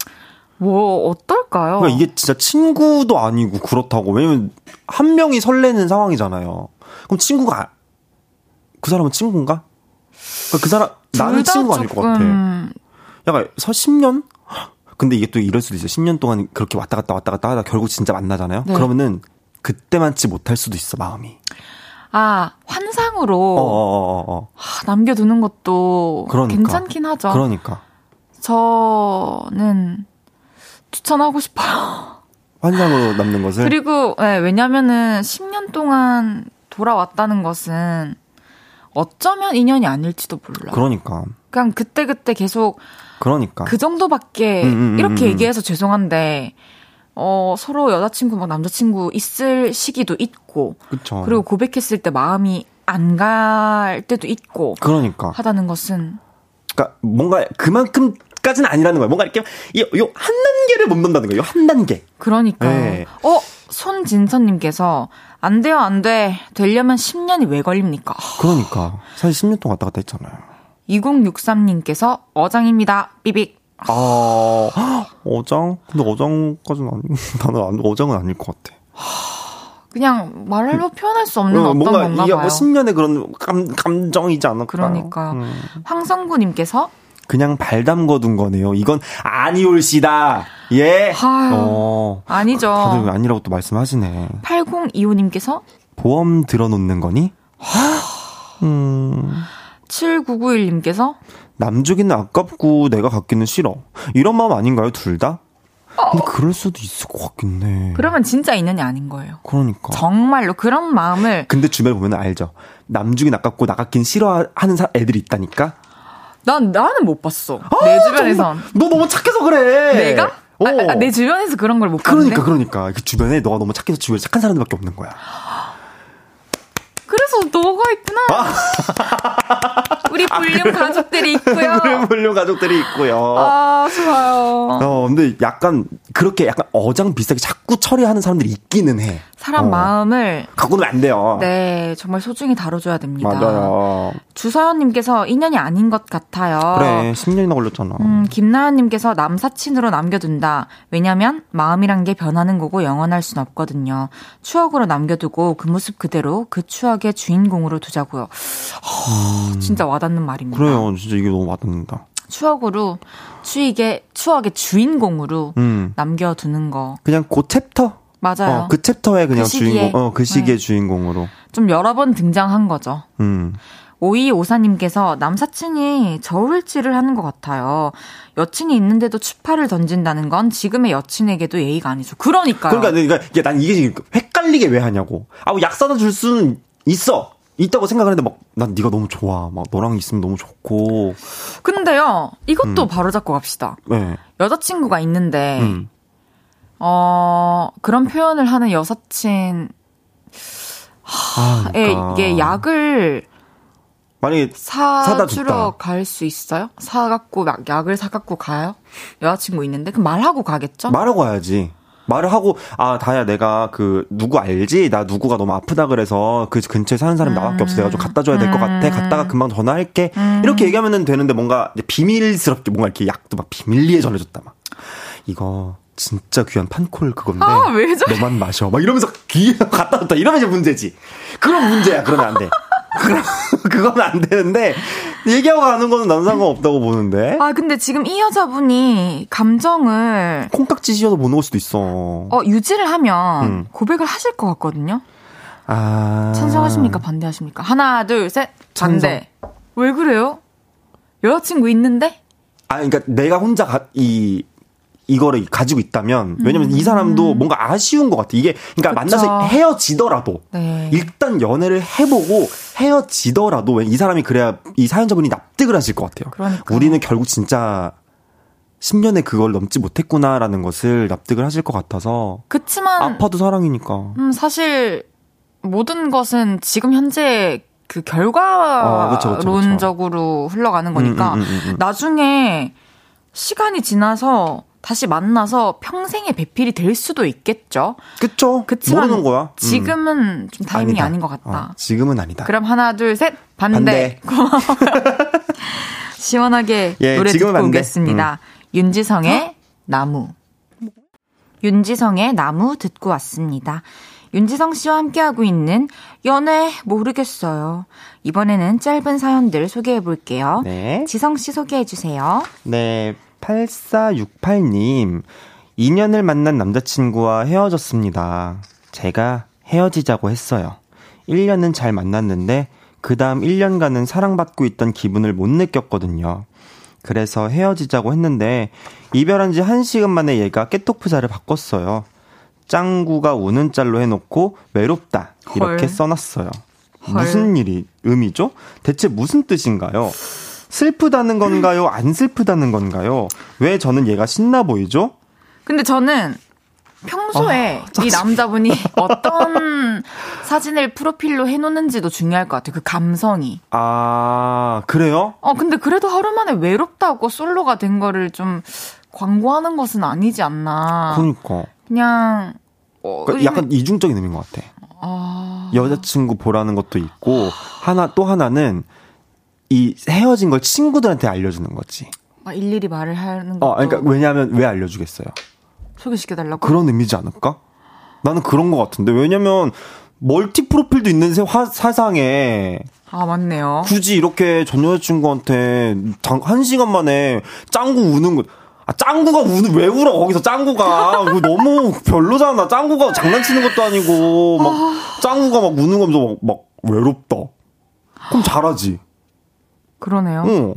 A: 뭐 어떨까요?
E: 그러니까 이게 진짜 친구도 아니고 그렇다고 왜냐면 한 명이 설레는 상황이잖아요. 그럼 친구가 그 사람은 친구인가? 그러니까 그 사람 나는 친구가 아닐 것 같아. 약간 서 10년? 근데 이게 또 이럴 수도 있어. 10년 동안 그렇게 왔다 갔다 왔다 갔다 하다 결국 진짜 만나잖아요. 네. 그러면은 그때만치 못할 수도 있어 마음이.
A: 아 환상으로 어, 어, 어, 어. 하, 남겨두는 것도 그러니까. 괜찮긴 하죠.
E: 그러니까.
A: 저는 추천하고 싶어요.
E: 환상으로 남는 것을.
A: 그리고 네, 왜냐면은 10년 동안 돌아왔다는 것은 어쩌면 인연이 아닐지도 몰라요.
E: 그러니까.
A: 그냥 그때 그때 계속
E: 그러니까
A: 그 정도밖에 음, 음, 음, 이렇게 음, 음. 얘기해서 죄송한데 어 서로 여자친구 막 남자친구 있을 시기도 있고
E: 그쵸.
A: 그리고 고백했을 때 마음이 안 갈 때도 있고
E: 그러니까
A: 하다는 것은
E: 그러니까 뭔가 그만큼 까지는 아니라는 거예요. 뭔가 이렇게 요한 단계를 못 넘는다는 거예요. 한 단계.
A: 그러니까. 네. 어, 손진선님께서 안 돼요, 안 돼. 되려면 10년이 왜 걸립니까?
E: 그러니까. 사실 10년 동안 왔다 갔다 했잖아요.
A: 2063님께서 어장입니다. 삐빅.
E: 아, 어장? 근데 어장까지는 아니, 나는 어장은 아닐 것 같아.
A: 그냥 말로 표현할 수 없는 어, 어떤
E: 뭔가
A: 건가
E: 이게
A: 봐요. 뭐
E: 10년의 그런 감, 감정이지 않을까.
A: 그러니까. 음. 황성구님께서
E: 그냥 발 담궈둔 거네요. 이건 아니올시다. 예.
A: 아유, 어. 아니죠.
E: 다들 아니라고 또 말씀하시네.
A: 8025님께서
E: 보험 들어놓는 거니?
A: 음. 7991님께서
E: 남주기는 아깝고 내가 갖기는 싫어. 이런 마음 아닌가요, 둘 다? 근데 그럴 수도 있을 것 해.
A: 그러면 진짜 인연이 아닌 거예요.
E: 그러니까.
A: 정말로 그런 마음을.
E: 근데 주변에 보면 알죠. 남주긴 아깝고 나 갖긴 싫어하는 애들이 있다니까?
A: 난 나는 못 봤어. 아, 내 주변에선.
E: 너 너무 착해서 그래.
A: 내가? 어. 아, 아, 내 주변에서 그런 걸 못 봤는데.
E: 그러니까 그러니까 그 주변에 너가 너무 착해서 주변에 착한 사람들밖에 없는 거야.
A: 그래서 너가 있구나. 아. 우리 볼륨 가족들이 있고요.
E: 우리 볼륨 가족들이 있고요.
A: 아, 좋아요.
E: 어, 근데 약간 그렇게 약간 어장 비슷하게 자꾸 처리하는 사람들이 있기는 해.
A: 사람 어. 마음을
E: 갖고 놓으면 안 돼요.
A: 네, 정말 소중히 다뤄줘야 됩니다.
E: 맞아요.
A: 주서연님께서 인연이 아닌 것 같아요.
E: 그래, 10년이나 걸렸잖아.
A: 음, 김나연님께서 남사친으로 남겨둔다. 왜냐면 마음이란 게 변하는 거고 영원할 순 없거든요. 추억으로 남겨두고 그 모습 그대로 그 추억의 주인공으로 두자고요. 음. 진짜 와닿는 말입니다.
E: 그래요, 진짜 이게 너무 와닿는다.
A: 추억으로 추억의 추억의 주인공으로 음. 남겨두는 거.
E: 그냥 그 챕터
A: 맞아요.
E: 어, 그 챕터의 그냥 그 주인공, 어, 그 시기의 네. 주인공으로.
A: 좀 여러 번 등장한 거죠. 음. 오이 오사님께서 남사친이 저울질을 하는 것 같아요. 여친이 있는데도 추파를 던진다는 건 지금의 여친에게도 예의가 아니죠. 그러니까요.
E: 그러니까, 그러니까 이게 난 이게 헷갈리게 왜 하냐고. 아, 약 사다 줄 수는 있어. 있다고 생각하는데 막 난 네가 너무 좋아. 막 너랑 있으면 너무 좋고.
A: 근데요. 이것도 음. 바로 잡고 갑시다. 네. 여자친구가 있는데 음. 어, 그런 표현을 하는 여사친, 하, 아, 그러니까. 이게 약을,
E: 만약에
A: 사주러 갈 수 있어요? 사갖고 막 약을 사갖고 가요? 여자친구 있는데 그럼 말하고 가겠죠?
E: 말하고 가야지. 말을 하고 아 다야 내가 그 누구 알지? 나 누구가 너무 아프다 그래서 그 근처에 사는 사람이 음. 나밖에 없어 내가 좀 갖다 줘야 될것 같아. 음. 갔다가 금방 전화할게. 음. 이렇게 얘기하면 되는데 뭔가 비밀스럽게 뭔가 이렇게 약도 막 비밀리에 전해줬다 막 이거 진짜 귀한 판콜 그건데 아? 너만 마셔. 막 이러면서 귀에 갖다 뒀다 이러면 문제지. 그럼 문제야. 그러면 안돼. 그건 안 되는데 얘기하고 가는 거는 난 상관없다고 보는데.
A: 아 근데 지금 이 여자분이 감정을
E: 콩깍지 씌워서 못 놓을 수도 있어.
A: 어 유지를 하면 음. 고백을 하실 것 같거든요? 아. 찬성하십니까? 반대하십니까? 하나 둘 셋. 반대. 찬성. 왜 그래요? 여자친구 있는데?
E: 아 그러니까 내가 혼자 가, 이 이거를 가지고 있다면 왜냐면 음. 이 사람도 뭔가 아쉬운 것 같아. 이게 그러니까 그쵸. 만나서 헤어지더라도 네. 일단 연애를 해보고 헤어지더라도 이 사람이 그래야 이 사연자분이 납득을 하실 것 같아요.
A: 그러니까.
E: 우리는 결국 진짜 10년에 그걸 넘지 못했구나라는 것을 납득을 하실 것 같아서.
A: 그치만
E: 아파도 사랑이니까.
A: 음, 사실 모든 것은 지금 현재 그 결과론적으로 어, 흘러가는 거니까 음, 음, 음, 음, 나중에 시간이 지나서 다시 만나서 평생의 배필이 될 수도 있겠죠.
E: 그쵸. 그치만 모르는 거야. 음.
A: 지금은 좀 타이밍이 아니다. 아닌 것 같다.
E: 어, 지금은 아니다.
A: 그럼 하나, 둘, 셋. 반대. 반대. 시원하게 예, 노래 듣고 반대. 오겠습니다. 음. 윤지성의 나무. 윤지성의 나무 듣고 왔습니다. 윤지성 씨와 함께하고 있는 연애 모르겠어요. 이번에는 짧은 사연들 소개해 볼게요. 네. 지성 씨 소개해 주세요.
E: 네. 8468님, 2년을 만난 남자친구와 헤어졌습니다. 제가 헤어지자고 했어요. 1년은 잘 만났는데, 그 다음 1년간은 사랑받고 있던 기분을 못 느꼈거든요. 그래서 헤어지자고 했는데, 이별한 지 1시간 만에 얘가 깨톡프자를 바꿨어요. 짱구가 우는 짤로 해놓고, 외롭다. 이렇게 헐. 써놨어요. 헐. 무슨 일이, 의미죠? 대체 무슨 뜻인가요? 슬프다는 건가요? 안 슬프다는 건가요? 왜 저는 얘가 신나 보이죠?
A: 근데 저는 평소에 아, 이 남자분이 어떤 사진을 프로필로 해놓는지도 중요할 것 같아요. 그 감성이.
E: 아, 그래요?
A: 어, 근데 그래도 하루 만에 외롭다고 솔로가 된 거를 좀 광고하는 것은 아니지 않나.
E: 그러니까.
A: 그냥, 어,
E: 그러니까 약간 이중적인 의미인 것 같아. 아... 여자친구 보라는 것도 있고, 하나, 또 하나는, 이 헤어진 걸 친구들한테 알려주는 거지.
A: 막 일일이 말을 하는 거.
E: 어, 그러니까 왜냐하면 왜 알려주겠어요?
A: 소개시켜달라고?
E: 그런 의미지 않을까? 나는 그런 것 같은데. 왜냐면, 멀티 프로필도 있는 세, 화, 사상에.
A: 아, 맞네요.
E: 굳이 이렇게 전 여자친구한테 한 시간 만에 짱구 우는 거. 아, 짱구가 우는, 왜 울어, 거기서 짱구가. 너무 별로잖아. 짱구가 장난치는 것도 아니고, 막, 짱구가 막 우는 거면서 막, 막 외롭다. 그럼 잘하지.
A: 그러네요.
E: 응.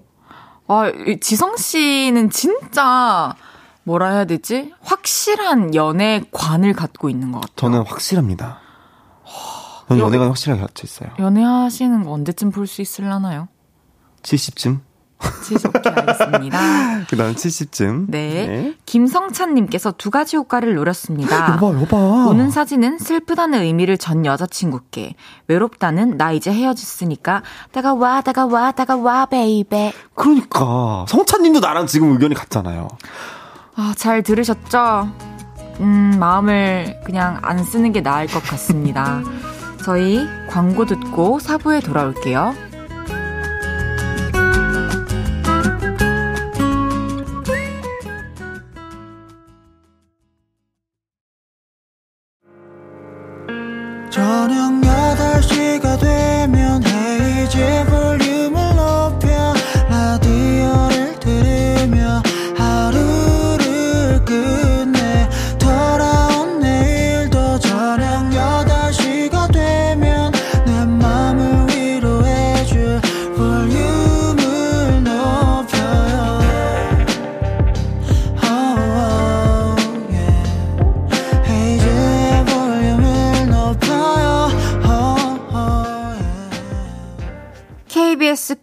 A: 아, 지성 씨는 진짜, 뭐라 해야 되지? 확실한 연애관을 갖고 있는 것 같아요.
E: 저는 확실합니다. 저는 연애관 확실하게 갇혀 있어요.
A: 연애하시는 거 언제쯤 볼 수 있을라나요?
E: 70쯤?
A: 70, 오케이, 알겠습니다.
E: 그 다음 70쯤.
A: 네. 네. 김성찬님께서 두 가지 효과를 노렸습니다.
E: 여봐, 여봐.
A: 오는 사진은 슬프다는 의미를 전 여자친구께, 외롭다는 나 이제 헤어졌으니까, 다가 와, 다가 와, 다가 와, baby.
E: 그러니까. 성찬님도 나랑 지금 의견이 같잖아요.
A: 아, 잘 들으셨죠? 음, 마음을 그냥 안 쓰는 게 나을 것 같습니다. 저희 광고 듣고 사부에 돌아올게요.
C: 저녁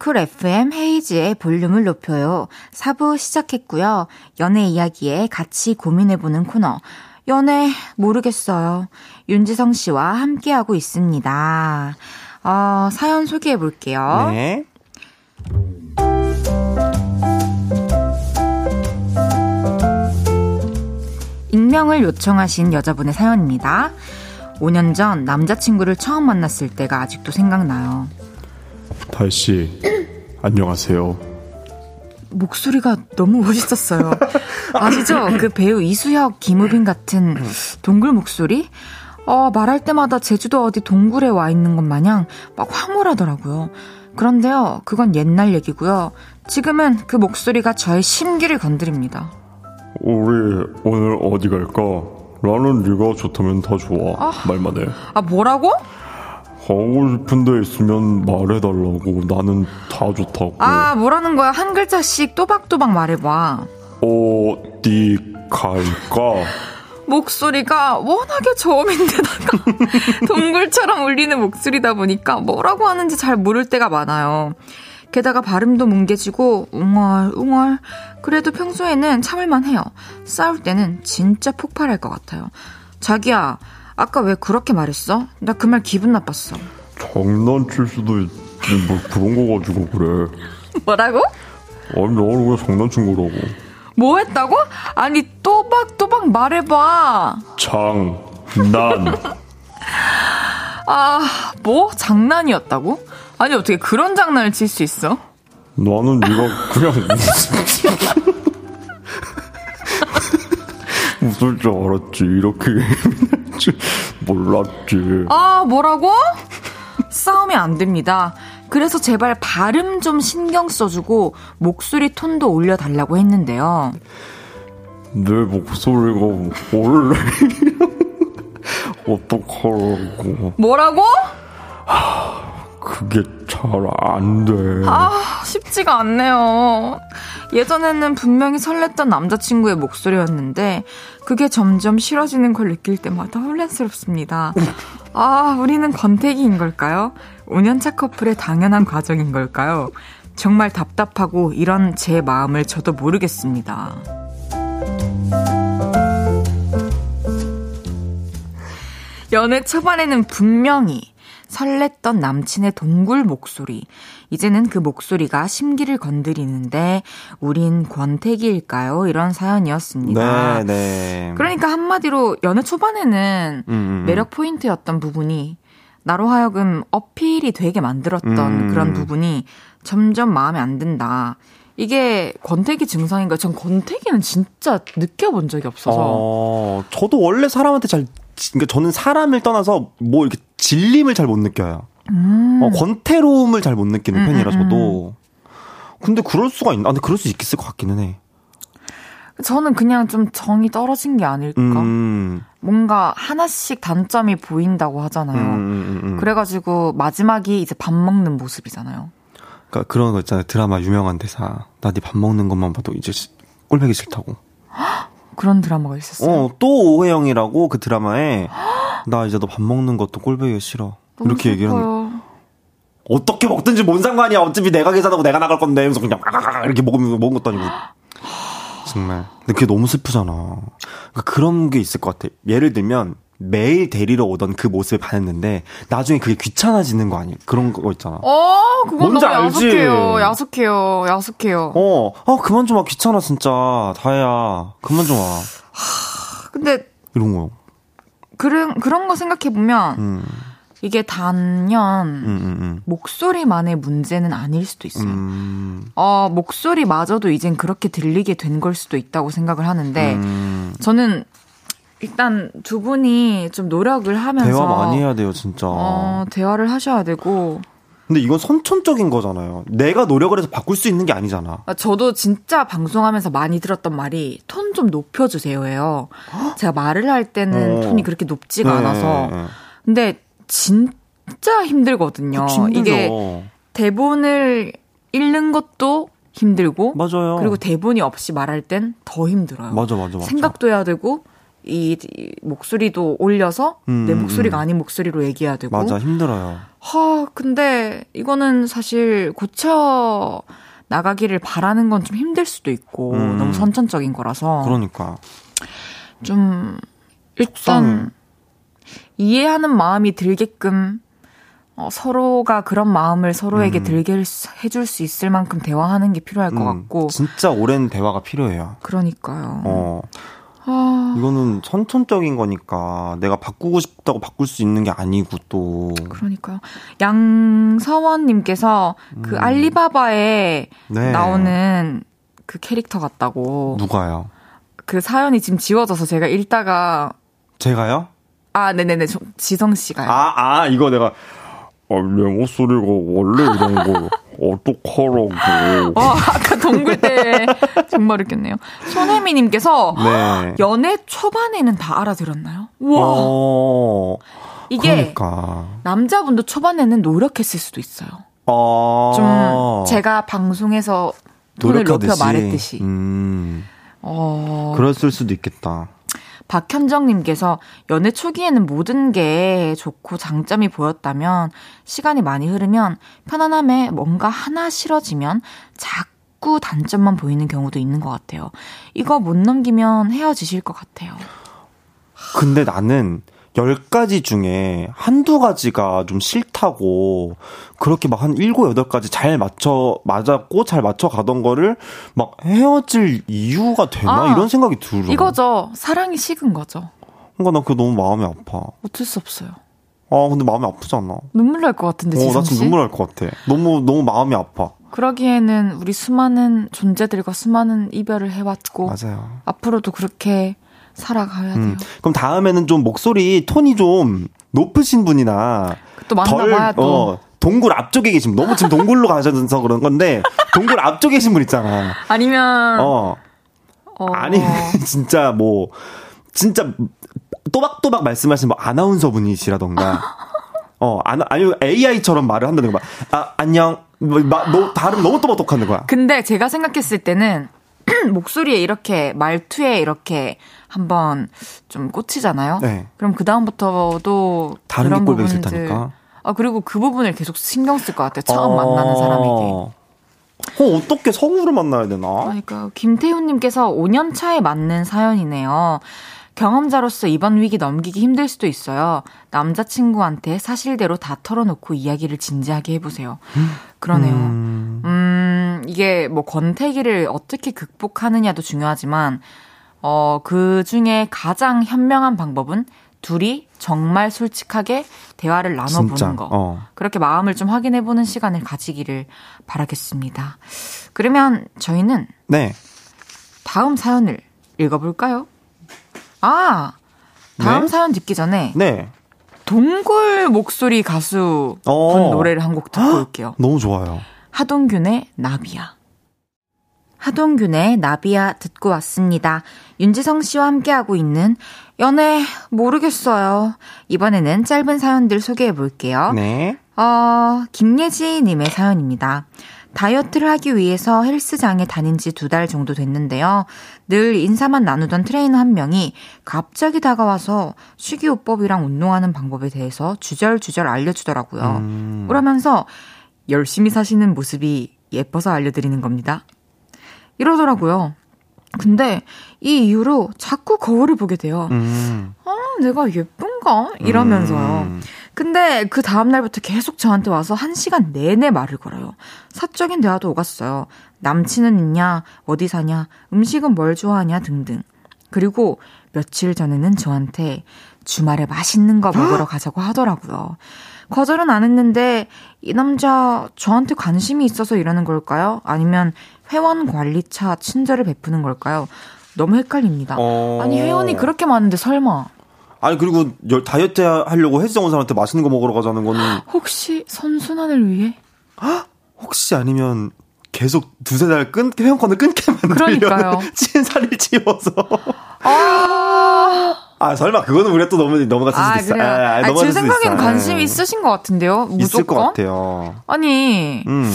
A: 쿨 FM 헤이지의 볼륨을 높여요. 4부 시작했고요. 연애 이야기에 같이 고민해보는 코너. 연애 모르겠어요. 윤지성 씨와 함께하고 있습니다. 어, 사연 소개해 볼게요.
E: 네.
A: 익명을 요청하신 여자분의 사연입니다. 5년 전 남자친구를 처음 만났을 때가 아직도 생각나요.
B: 달 씨, 안녕하세요.
A: 목소리가 너무 멋있었어요. 아시죠? 그 배우 이수혁, 김우빈 같은 동굴 목소리? 어, 말할 때마다 제주도 어디 동굴에 와 있는 것 마냥 막 황홀하더라고요. 그런데요, 그건 옛날 얘기고요. 지금은 그 목소리가 저의 심기를 건드립니다.
B: 우리 오늘 어디 갈까? 나는 네가 좋다면 다 좋아.
A: 아.
B: 말만 해.
A: 아, 뭐라고?
B: 가고 싶은 데 있으면 말해달라고. 나는 다 좋다고.
A: 아, 뭐라는 거야? 한 글자씩 또박또박 말해봐.
B: 어디 갈까?
A: 목소리가 워낙에 저음인데다가 동굴처럼 울리는 목소리다 보니까 뭐라고 하는지 잘 모를 때가 많아요. 게다가 발음도 뭉개지고 웅얼 웅얼 그래도 평소에는 참을만 해요. 싸울 때는 진짜 폭발할 것 같아요. 자기야 아까 왜 그렇게 말했어? 나 그 말 기분 나빴어.
B: 장난칠 수도 있지. 뭐 그런 거 가지고 그래.
A: 뭐라고?
B: 아니, 나는 그냥 장난친 거라고.
A: 뭐 했다고? 아니 또박또박 말해봐.
B: 장난.
A: 아, 뭐? 장난이었다고? 아니 어떻게 그런 장난을 칠 수 있어?
B: 나는 네가 그냥 웃을 줄 알았지. 이렇게 몰랐지.
A: 아, 뭐라고? 싸우면 안 됩니다. 그래서 제발 발음 좀 신경 써주고 목소리 톤도 올려달라고 했는데요.
B: 내 목소리가 원래 어떡하라고.
A: 뭐라고?
B: 그게 잘 안 돼.
A: 아, 쉽지가 않네요. 예전에는 분명히 설렜던 남자친구의 목소리였는데, 그게 점점 싫어지는 걸 느낄 때마다 혼란스럽습니다. 아, 우리는 권태기인 걸까요? 5년차 커플의 당연한 과정인 걸까요? 정말 답답하고 이런 제 마음을 저도 모르겠습니다. 연애 초반에는 분명히 설렜던 남친의 동굴 목소리. 이제는 그 목소리가 심기를 건드리는데 우린 권태기일까요? 이런 사연이었습니다.
E: 네, 네.
A: 그러니까 한마디로 연애 초반에는
E: 음, 음, 음.
A: 매력 포인트였던 부분이 나로 하여금 어필이 되게 만들었던
E: 음.
A: 그런 부분이 점점 마음에 안 든다. 이게 권태기 증상인가? 전 권태기는 진짜 느껴본 적이 없어서.
E: 어, 저도 원래 사람한테 잘, 그러니까 저는 사람을 떠나서 뭐 이렇게 질림을 잘 못 느껴요. 어, 권태로움을 잘 못 느끼는
A: 음,
E: 편이라
A: 음,
E: 저도. 근데 그럴 수가 있나? 아, 근데 그럴 수 있을 것 같기는 해.
A: 저는 그냥 좀 정이 떨어진 게 아닐까?
E: 음,
A: 뭔가 하나씩 단점이 보인다고
E: 음,
A: 하잖아요.
E: 음, 음.
A: 그래가지고 마지막이 이제 밥 먹는 모습이잖아요.
E: 그러니까 그런 거 있잖아요. 드라마 유명한 대사. 나 네 밥 먹는 것만 봐도 이제 시- 꼴보기 싫다고.
A: 그런 드라마가 있었어요.
E: 어, 또 오해영이라고 그 드라마에 나 이제 너 밥 먹는 것도 꼴보기 싫어. 이렇게 얘기를 하는. 어떻게 먹든지 뭔 상관이야. 어차피 내가 계산하고 내가 나갈 건데. 그래서 그냥 이렇게 먹으면 먹은 것도 아니고. 정말. 근데 그게 너무 슬프잖아. 그러니까 그런 게 있을 것 같아. 예를 들면 매일 데리러 오던 그 모습을 반했는데 나중에 그게 귀찮아지는 거 아니야? 그런 거 있잖아.
A: 어, 그건 너무
E: 알지?
A: 야속해요. 야속해요. 야속해요.
E: 어, 아 그만 좀 와. 귀찮아 진짜. 다혜야. 그만 좀 와.
A: 근데
E: 이런 거.
A: 그런 그런 거 생각해 보면
E: 음,
A: 이게 단연
E: 음, 음,
A: 목소리만의 문제는 아닐 수도
E: 음.
A: 있어요.
E: 음,
A: 어, 목소리마저도 이젠 그렇게 들리게 된 걸 수도 있다고 생각을 하는데
E: 음.
A: 저는 일단 두 분이 좀 노력을 하면서
E: 대화 많이 해야 돼요, 진짜.
A: 어, 대화를 하셔야 되고
E: 근데 이건 선천적인 거잖아요. 내가 노력을 해서 바꿀 수 있는 게 아니잖아.
A: 아, 저도 진짜 방송하면서 많이 들었던 말이 톤 좀 높여주세요예요. 제가 말을 할 때는
E: 어.
A: 톤이 그렇게 높지가
E: 네,
A: 않아서
E: 네, 네.
A: 근데 진짜 힘들거든요. 이게 대본을 읽는 것도 힘들고
E: 맞아요.
A: 그리고 대본이 없이 말할 땐 더 힘들어요.
E: 맞아, 맞아, 맞아.
A: 생각도 해야 되고 이, 이 목소리도 올려서
E: 음,
A: 내 목소리가
E: 음.
A: 아닌 목소리로 얘기해야 되고.
E: 맞아, 힘들어요.
A: 하, 근데 이거는 사실 고쳐 나가기를 바라는 건 좀 힘들 수도 있고
E: 음.
A: 너무 선천적인 거라서
E: 그러니까.
A: 좀
E: 속상해.
A: 일단 이해하는 마음이 들게끔 어, 서로가 그런 마음을 서로에게
E: 음.
A: 들게 해줄 수 있을 만큼 대화하는 게 필요할 것
E: 음,
A: 같고
E: 진짜 오랜 대화가 필요해요.
A: 그러니까요.
E: 어.
A: 아,
E: 이거는 선천적인 거니까 내가 바꾸고 싶다고 바꿀 수 있는 게 아니고 또.
A: 그러니까요. 양서원님께서 그 알리바바에
E: 음. 네.
A: 나오는 그 캐릭터 같다고.
E: 누가요?
A: 그 사연이 지금 지워져서 제가 읽다가
E: 제가요?
A: 아 네네네 저- 지성 씨가요.
E: 아, 아, 이거 내가.
B: 아, 내 목소리가 원래 이런 거 어떡하라고.
A: 어, 아까 동굴 때 정말 웃겼네요. 손혜미님께서
E: 네.
A: 연애 초반에는 다 알아들었나요? 와
E: 어.
A: 이게
E: 그러니까.
A: 남자분도 초반에는 노력했을 수도 있어요.
E: 어.
A: 좀 제가 방송에서 톤을 높여
E: 노력하듯이.
A: 말했듯이.
E: 음.
A: 어,
E: 그랬을 수도 있겠다.
A: 박현정님께서 연애 초기에는 모든 게 좋고 장점이 보였다면 시간이 많이 흐르면 편안함에 뭔가 하나 싫어지면 자꾸 단점만 보이는 경우도 있는 것 같아요. 이거 못 넘기면 헤어지실 것 같아요.
E: 근데 나는 열 가지 중에 한두 가지가 좀 싫다고 그렇게 막한 일곱 여덟 가지 잘 맞춰 맞았고 잘 맞춰 가던 거를 막 헤어질 이유가 되나
A: 아,
E: 이런 생각이 들어.
A: 이거죠. 사랑이 식은 거죠.
E: 그러니까 나 그게 너무 마음이 아파.
A: 어쩔 수 없어요.
E: 아 근데 마음이 아프잖아.
A: 눈물 날 것 같은데
E: 어, 나 지금
A: 씨.
E: 눈물 날 것 같아. 너무 너무 마음이 아파.
A: 그러기에는 우리 수많은 존재들과 수많은 이별을 해왔고
E: 맞아요.
A: 앞으로도 그렇게 살아가야 돼요.
E: 음. 그럼 다음에는 좀 목소리 톤이 좀 높으신 분이나
A: 또 만나봐야 또.
E: 어, 동굴 앞쪽에 계신 분. 너무 지금 동굴로 가셔서 그런 건데 동굴 앞쪽에 계신 분 있잖아.
A: 아니면
E: 어.
A: 어,
E: 아니 진짜 뭐 진짜 또박또박 말씀하신 뭐 아나운서 분이시라던가 어 아나 아니면 AI처럼 말을 한다든가 막, 아 안녕 뭐, 마, 너 다른 너무 또박또박하는 거야.
A: 근데 제가 생각했을 때는 목소리에 이렇게 말투에 이렇게 한번 좀 꽂히잖아요.
E: 네.
A: 그럼 그 다음부터도
E: 다른
A: 그런 부분들. 아 그리고 그 부분을 계속 신경 쓸 것 같아요. 처음 만나는 사람에게.
E: 어, 어떻게 성우를 만나야 되나?
A: 그러니까 김태훈님께서 5년 차에 맞는 사연이네요. 경험자로서 이번 위기 넘기기 힘들 수도 있어요. 남자친구한테 사실대로 다 털어놓고 이야기를 진지하게 해보세요. 그러네요. 음, 음 이게 뭐 권태기를 어떻게 극복하느냐도 중요하지만, 어, 그 중에 가장 현명한 방법은 둘이 정말 솔직하게 대화를 나눠보는
E: 진짜,
A: 거.
E: 어.
A: 그렇게 마음을 좀 확인해보는 시간을 가지기를 바라겠습니다. 그러면 저희는
E: 네.
A: 다음 사연을 읽어볼까요? 아, 다음
E: 네?
A: 사연 듣기 전에
E: 네.
A: 동굴 목소리 가수 분
E: 어.
A: 노래를 한 곡 듣고 올게요.
E: 너무 좋아요.
A: 하동균의 나비야. 하동균의 나비야 듣고 왔습니다. 윤지성 씨와 함께하고 있는 연애 모르겠어요. 이번에는 짧은 사연들 소개해 볼게요.
E: 네.
A: 어, 김예지 님의 사연입니다. 다이어트를 하기 위해서 헬스장에 다닌 지 두 달 정도 됐는데요. 늘 인사만 나누던 트레이너 한 명이 갑자기 다가와서 식이요법이랑 운동하는 방법에 대해서 주절주절 알려주더라고요.
E: 음.
A: 그러면서 열심히 사시는 모습이 예뻐서 알려드리는 겁니다. 이러더라고요. 근데 이 이후로 자꾸 거울을 보게 돼요.
E: 음.
A: 아, 내가 예쁜가? 이러면서요.
E: 음.
A: 근데 그 다음날부터 계속 저한테 와서 한 시간 내내 말을 걸어요. 사적인 대화도 오갔어요. 남친은 있냐? 어디 사냐? 음식은 뭘 좋아하냐? 등등. 그리고 며칠 전에는 저한테 주말에 맛있는 거 먹으러 가자고 하더라고요. 거절은 안 했는데 이 남자 저한테 관심이 있어서 이러는 걸까요? 아니면 회원 관리차 친절을 베푸는 걸까요? 너무 헷갈립니다.
E: 어.
A: 아니 회원이 그렇게 많은데 설마
E: 아니 그리고 열- 다이어트 하려고 헬스장 온 사람한테 맛있는 거 먹으러 가자는 거는
A: 혹시 선순환을 위해?
E: 혹시 아니면 계속 두세 달 끊, 회원권을 끊게 만들려는
A: 그러니까요.
E: 찐 살을 찌워서.
A: 아,
E: 아, 설마 그거는 우리가 또 넘어, 넘어갔을
A: 아
E: 수도 있어. 아, 아, 넘어갔을
A: 제 생각엔. 관심이
E: 예.
A: 있으신 것 같은데요. 무조건.
E: 있을 것 같아요.
A: 아니
E: 음.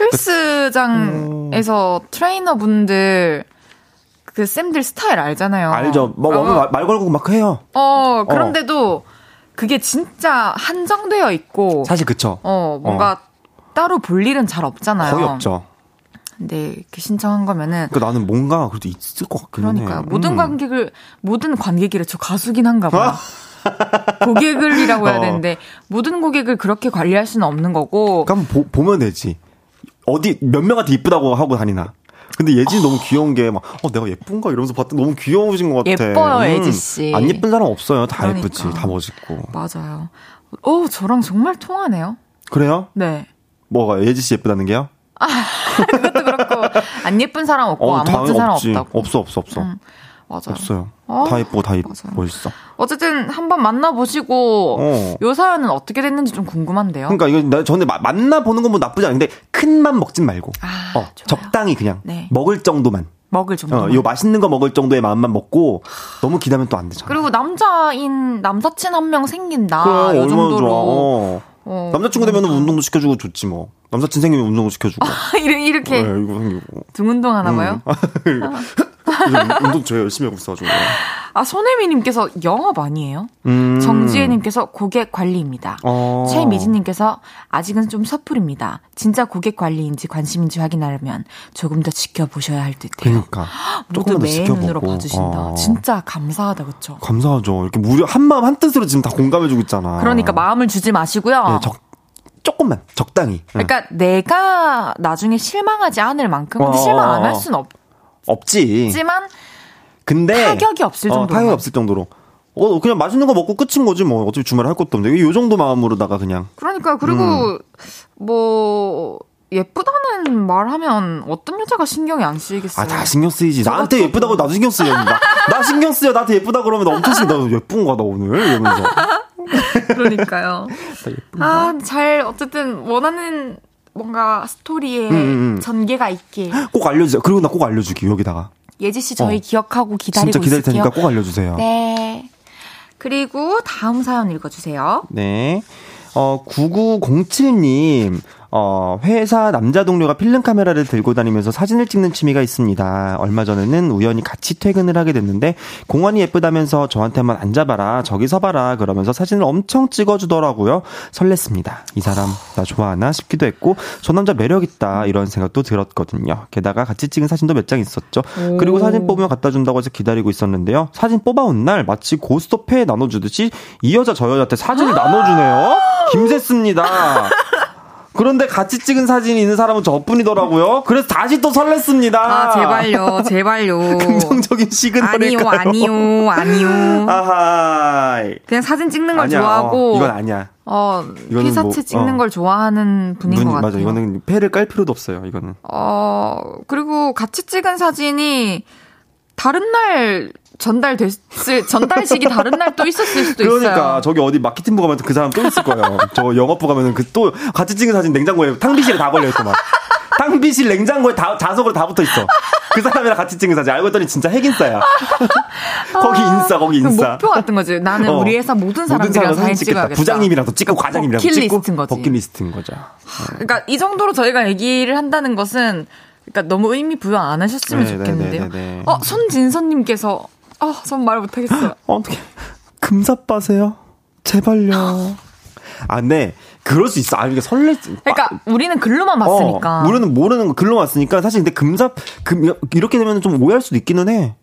A: 헬스장에서 트레이너 분들 그 쌤들 스타일 알잖아요.
E: 알죠. 뭐,
A: 어,
E: 뭐, 말, 말 걸고 막 해요.
A: 어, 그런데도 그게 진짜 한정되어 있고
E: 사실 그쵸.
A: 어 뭔가 따로 볼 일은 잘 없잖아요.
E: 거의 없죠.
A: 근데 이렇게 신청한 거면은
E: 그 나는 뭔가 그래도 있을 것 같긴 해요.
A: 그러니까요. 모든
E: 음.
A: 관객을 모든 관객이래 저 가수긴 한가 봐요. 고객을이라고 해야
E: 어.
A: 되는데 모든 고객을 그렇게 관리할 수는 없는 거고
E: 그럼 보, 보면 되지. 어디 몇 명한테 이쁘다고 하고 다니나. 근데 예진이 너무 귀여운 게 막, 어, 내가 예쁜가? 이러면서 봤더니 너무 귀여우신 것 같아. 음.
A: 예뻐요, 예지씨.
E: 안 예쁜 사람 없어요. 다
A: 그러니까.
E: 예쁘지. 다 멋있고.
A: 맞아요. 오 저랑 정말 통하네요.
E: 그래요?
A: 네.
E: 뭐가, 예지씨 예쁘다는 게요?
A: 그것도 그렇고 안 예쁜 사람 없고 안
E: 당연히
A: 멋진 사람
E: 없지.
A: 없다고.
E: 없어, 없어, 없어.
A: 음, 맞아요.
E: 없어요.
A: 어,
E: 다 예쁘고 다 예-
A: 맞아요.
E: 멋있어.
A: 어쨌든 한번 만나보시고
E: 어.
A: 요 사연은 어떻게 됐는지 좀 궁금한데요.
E: 그러니까 이거 나 전에 마- 만나보는 건 뭐 나쁘지 않은데 큰 맘 먹진 말고.
A: 아,
E: 어. 적당히 그냥
A: 네.
E: 먹을 정도만.
A: 먹을 정도.
E: 어, 요 맛있는 거 먹을 정도의 마음만 먹고 너무 기다면 또 안 되잖아.
A: 그리고 남자인 남사친 한 명 생긴다.
E: 그래,
A: 요 정도로.
E: 좋아. 어.
A: 어,
E: 남자친구 되면 운동도 시켜주고 좋지 뭐. 남사친 생기면 운동도 시켜주고.
A: 이렇게, 이렇게
E: 네, 이거 생기고.
A: 등 운동 하나 봐요.
E: 요즘 운동 제가 열심히 하고 있어가지고.
A: 아, 손혜미님께서 영업 아니에요?
E: 음.
A: 정지혜님께서 고객 관리입니다.
E: 어.
A: 최미진님께서 아직은 좀 섣부릅니다. 진짜 고객 관리인지 관심인지 확인하려면 조금 더 지켜보셔야 할 듯해요.
E: 그러니까.
A: 모두 내 눈으로. 봐주신다.
E: 어.
A: 진짜 감사하다, 그쵸?
E: 감사하죠. 이렇게 무려 한 마음 한 뜻으로 지금 다 공감해주고 있잖아.
A: 그러니까 마음을 주지 마시고요.
E: 네, 적, 조금만, 적당히. 응.
A: 그러니까 내가 나중에 실망하지 않을 만큼 근데
E: 어.
A: 실망 안 할 수는
E: 없 지.
A: 없지만
E: 근데.
A: 타격이 없을
E: 어,
A: 정도로.
E: 타격이 없을 정도로. 어, 그냥 맛있는 거 먹고 끝인 거지 뭐. 어차피 주말에 할 것도 없는데. 요 정도 마음으로다가 그냥.
A: 그러니까 그리고
E: 음.
A: 뭐 예쁘다는 말하면 어떤 여자가 신경이 안 쓰이겠어요.
E: 아, 다 신경 쓰이지.
A: 저
E: 나한테 예쁘다고 나도 신경 쓰여. 나, 나 신경 쓰여. 나한테 예쁘다 그러면 나 엄청 신경 나 예쁜 거다, 오늘. 이러면서.
A: 그러니까요. 아, 잘 어쨌든 원하는 뭔가 스토리에
E: 음, 음.
A: 전개가 있길.
E: 꼭 알려주세요. 그리고 나 꼭 알려주기, 여기다가.
A: 예지 씨 저희
E: 어.
A: 기억하고 기다리고
E: 진짜 기다릴
A: 있을게요.
E: 테니까 꼭 알려주세요.
A: 네. 그리고 다음 사연 읽어주세요.
E: 네. 어, 9907님, 어, 회사 남자 동료가 필름 카메라를 들고 다니면서 사진을 찍는 취미가 있습니다. 얼마 전에는 우연히 같이 퇴근을 하게 됐는데 공원이 예쁘다면서 저한테 한번 앉아봐라 저기 서봐라 그러면서 사진을 엄청 찍어주더라고요. 설렜습니다. 이 사람 나 좋아하나 싶기도 했고 저 남자 매력 있다 이런 생각도 들었거든요. 게다가 같이 찍은 사진도 몇 장 있었죠. 그리고 사진 뽑으면 갖다 준다고 해서 기다리고 있었는데요. 사진 뽑아온 날 마치 고스톱 회 나눠주듯이 이 여자 저 여자한테 사진을 나눠주네요. 김새습니다. 그런데 같이 찍은 사진이 있는 사람은 저뿐이더라고요. 그래서 다시 또 설렜습니다.
A: 아, 제발요, 제발요.
E: 긍정적인 시그널일까요?
A: 아니요, 아니요, 아니요.
E: 아하.
A: 그냥 사진 찍는 걸
E: 아니야,
A: 좋아하고.
E: 어, 이건 아니야.
A: 어, 피사체
E: 뭐,
A: 찍는
E: 어.
A: 걸 좋아하는 분인
E: 눈이-
A: 것 같아요.
E: 맞아. 이거는 패를 깔 필요도 없어요. 이거는.
A: 어, 그리고 같이 찍은 사진이 다른 날 전달됐을, 전달식이 다른 날 또 있었을 수도
E: 그러니까
A: 있어요.
E: 저기 어디 마케팅부 가면 그 사람 또 있을 거예요. 저 영업부 가면은 그 또 같이 찍은 사진 냉장고에 탕비실에 다 걸려 있고 막. 탕비실 냉장고에 다 자석으로 다 붙어 있어. 그 사람이랑 같이 찍은 사진 알고 봤더니 진짜 핵인싸야. 거기 인싸 거기
A: 그
E: 인싸.
A: 목표 같은 거지. 나는
E: 어.
A: 우리 회사 모든 사람들이랑
E: 사람
A: 사진
E: 찍겠다. 부장님이랑도 찍고 과장님이랑도 찍고
A: 거지.
E: 버킷리스트인 거죠.
A: 그러니까 이 정도로 저희가 얘기를 한다는 것은 그러니까 너무 의미 부여 안 하셨으면
E: 네,
A: 좋겠는데요.
E: 네, 네, 네.
A: 어, 손진선님께서 어, 전말 못하겠어요.
E: 어떻게 금사빠세요? 제발요. 아, 네. 그럴 수 있어. 아, 이게 설레.
A: 그러니까 우리는 글로만 봤으니까.
E: 어, 모르는 모르는 거 글로 왔으니까 사실 근데 금삽 금 이렇게 되면 좀 오해할 수도 있기는 해.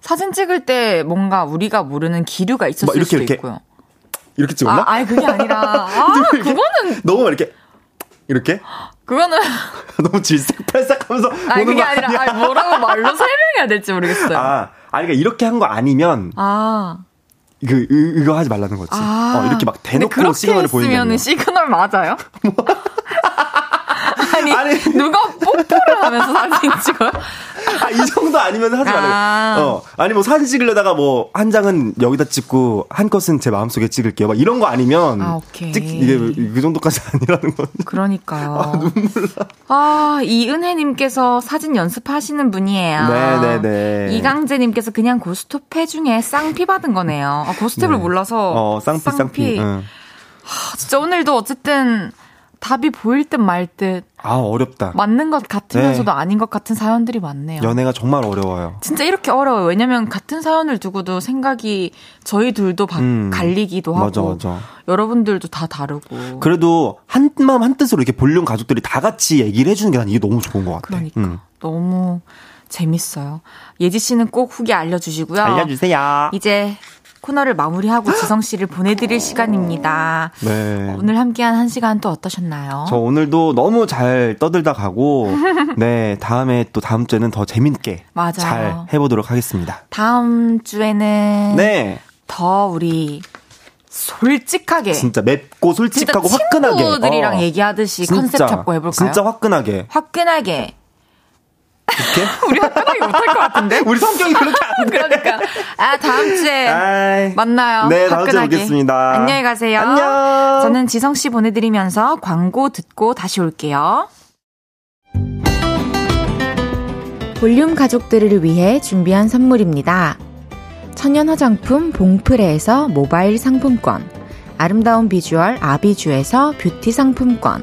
A: 사진 찍을 때 뭔가 우리가 모르는 기류가 있었을
E: 막 이렇게,
A: 수도
E: 이렇게.
A: 있고요.
E: 이렇게 찍었나?
A: 아, 아니 그게 아니라 아, 그거는
E: 너무 막 이렇게 이렇게
A: 그거는
E: 너무 질색팔색하면서
A: 아니 그게
E: 거
A: 아니라?
E: 아니,
A: 뭐라고 말로 설명해야 될지 모르겠어요. 아.
E: 아, 아니 그러니까 이렇게 한 거 아니면 그 이- 이거 하지 말라는 거지.
A: 아.
E: 어, 이렇게 막 대놓고 시그널을 아니라.
A: 시그널 맞아요? 아니,
E: 아니.
A: 누가 뽀뽀를 하면서 사진 찍어요?
E: 아, 이 정도 아니면 하지 말아요.
A: 아.
E: 어. 아니 뭐 사진 찍으려다가 뭐 한 장은 여기다 찍고 한 컷은 제 마음속에 찍을게요. 막 이런 거 아니면
A: 아, 오케이.
E: 찍 이게 그 정도까지 아니라는 건.
A: 그러니까요. 아, 이은혜 님께서 사진 연습하시는 분이에요.
E: 네 네 네.
A: 이강재 님께서 그냥 고스톱 회 중에 쌍피 받은 거네요. 아, 고스톱을
E: 네.
A: 몰라서.
E: 어, 쌍피 쌍피. 응.
A: 아, 진짜 오늘도 어쨌든 답이 보일 듯 말 듯
E: 아, 어렵다.
A: 맞는 것 같으면서도
E: 네.
A: 아닌 것 같은 사연들이 많네요.
E: 연애가 정말 어려워요.
A: 진짜 이렇게 어려워요. 왜냐면 같은 사연을 두고도 생각이 저희 둘도 바-
E: 음.
A: 갈리기도 하고
E: 맞아, 맞아.
A: 여러분들도 다 다르고.
E: 그래도 한 마음 한 뜻으로 이렇게 볼륨 가족들이 다 같이 얘기를 해주는 게 난 이게 너무 좋은 것 같아.
A: 그러니까
E: 음.
A: 너무 재밌어요. 예지 씨는 꼭 후기 알려주시고요.
E: 알려주세요.
A: 이제 코너를 마무리하고 지성 씨를 보내드릴 시간입니다.
E: 네.
A: 오늘 함께한 한 시간 또 어떠셨나요?
E: 저 오늘도 너무 잘 떠들다 가고, 네, 다음에 또 다음 주에는 더 재밌게
A: 맞아요.
E: 잘 해보도록 하겠습니다.
A: 다음 주에는
E: 네.
A: 더 우리 솔직하게
E: 진짜 맵고 솔직하고
A: 진짜
E: 화끈하게.
A: 친구들이랑
E: 어.
A: 얘기하듯이
E: 진짜,
A: 컨셉 잡고 해볼까요?
E: 진짜 화끈하게.
A: 화끈하게
E: 이렇게?
A: 우리 화끈하게 못할 것 같은데?
E: 우리 성격이 그렇게 안 돼.
A: 그러니까 아 다음 주에
E: 아이.
A: 만나요.
E: 네, 다음 주에. 뵙겠습니다.
A: 안녕히 가세요.
E: 안녕.
A: 저는 지성 씨 보내드리면서 광고 듣고 다시 올게요. 볼륨 가족들을 위해 준비한 선물입니다. 천연 화장품 봉프레에서 모바일 상품권, 아름다운 비주얼 아비주에서 뷰티 상품권,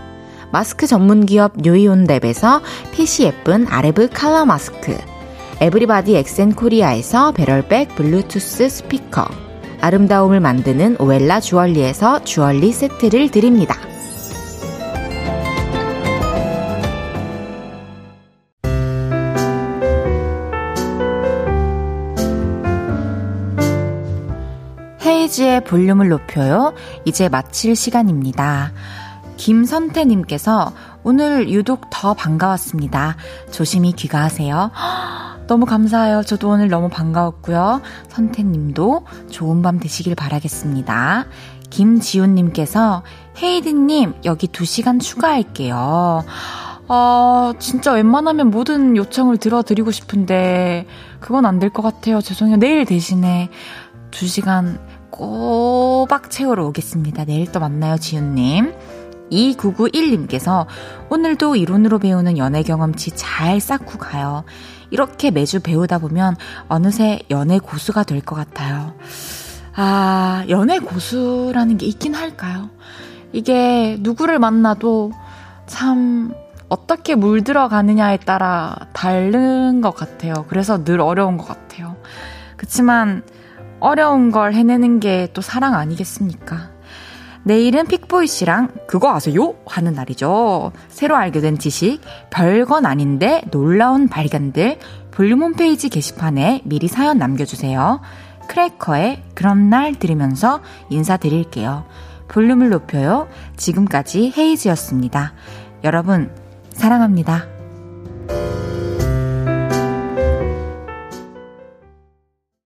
A: 마스크 전문 기업 뉴이온랩에서 핏이 예쁜 아레브 칼라 마스크, 에브리바디 엑센 코리아에서 배럴백 블루투스 스피커, 아름다움을 만드는 오엘라 주얼리에서 주얼리 세트를 드립니다. 헤이지의 볼륨을 높여요. 이제 마칠 시간입니다. 김선태님께서 오늘 유독 더 반가웠습니다. 조심히 귀가하세요. 너무 감사해요. 저도 오늘 너무 반가웠고요. 선태님도 좋은 밤 되시길 바라겠습니다. 김지훈님께서 헤이디님 여기 2시간 추가할게요. 아, 진짜 웬만하면 모든 요청을 들어드리고 싶은데, 그건 안 될 것 같아요. 죄송해요. 내일 대신에 2시간 꼬박 채우러 오겠습니다. 내일 또 만나요, 지윤님. 2991님께서 오늘도 이론으로 배우는 연애 경험치 잘 쌓고 가요. 이렇게 매주 배우다 보면 어느새 연애 고수가 될 것 같아요. 아, 연애 고수라는 게 있긴 할까요? 이게 누구를 만나도 참 어떻게 물들어 가느냐에 따라 다른 것 같아요. 그래서 늘 어려운 것 같아요. 그치만 어려운 걸 해내는 게 또 사랑 아니겠습니까? 내일은 픽보이 씨랑 그거 아세요? 하는 날이죠. 새로 알게 된 지식, 별건 아닌데 놀라운 발견들, 볼륨 홈페이지 게시판에 미리 사연 남겨주세요. 크래커의 그런 날 들으면서 인사드릴게요. 볼륨을 높여요. 지금까지 헤이즈였습니다. 여러분, 사랑합니다.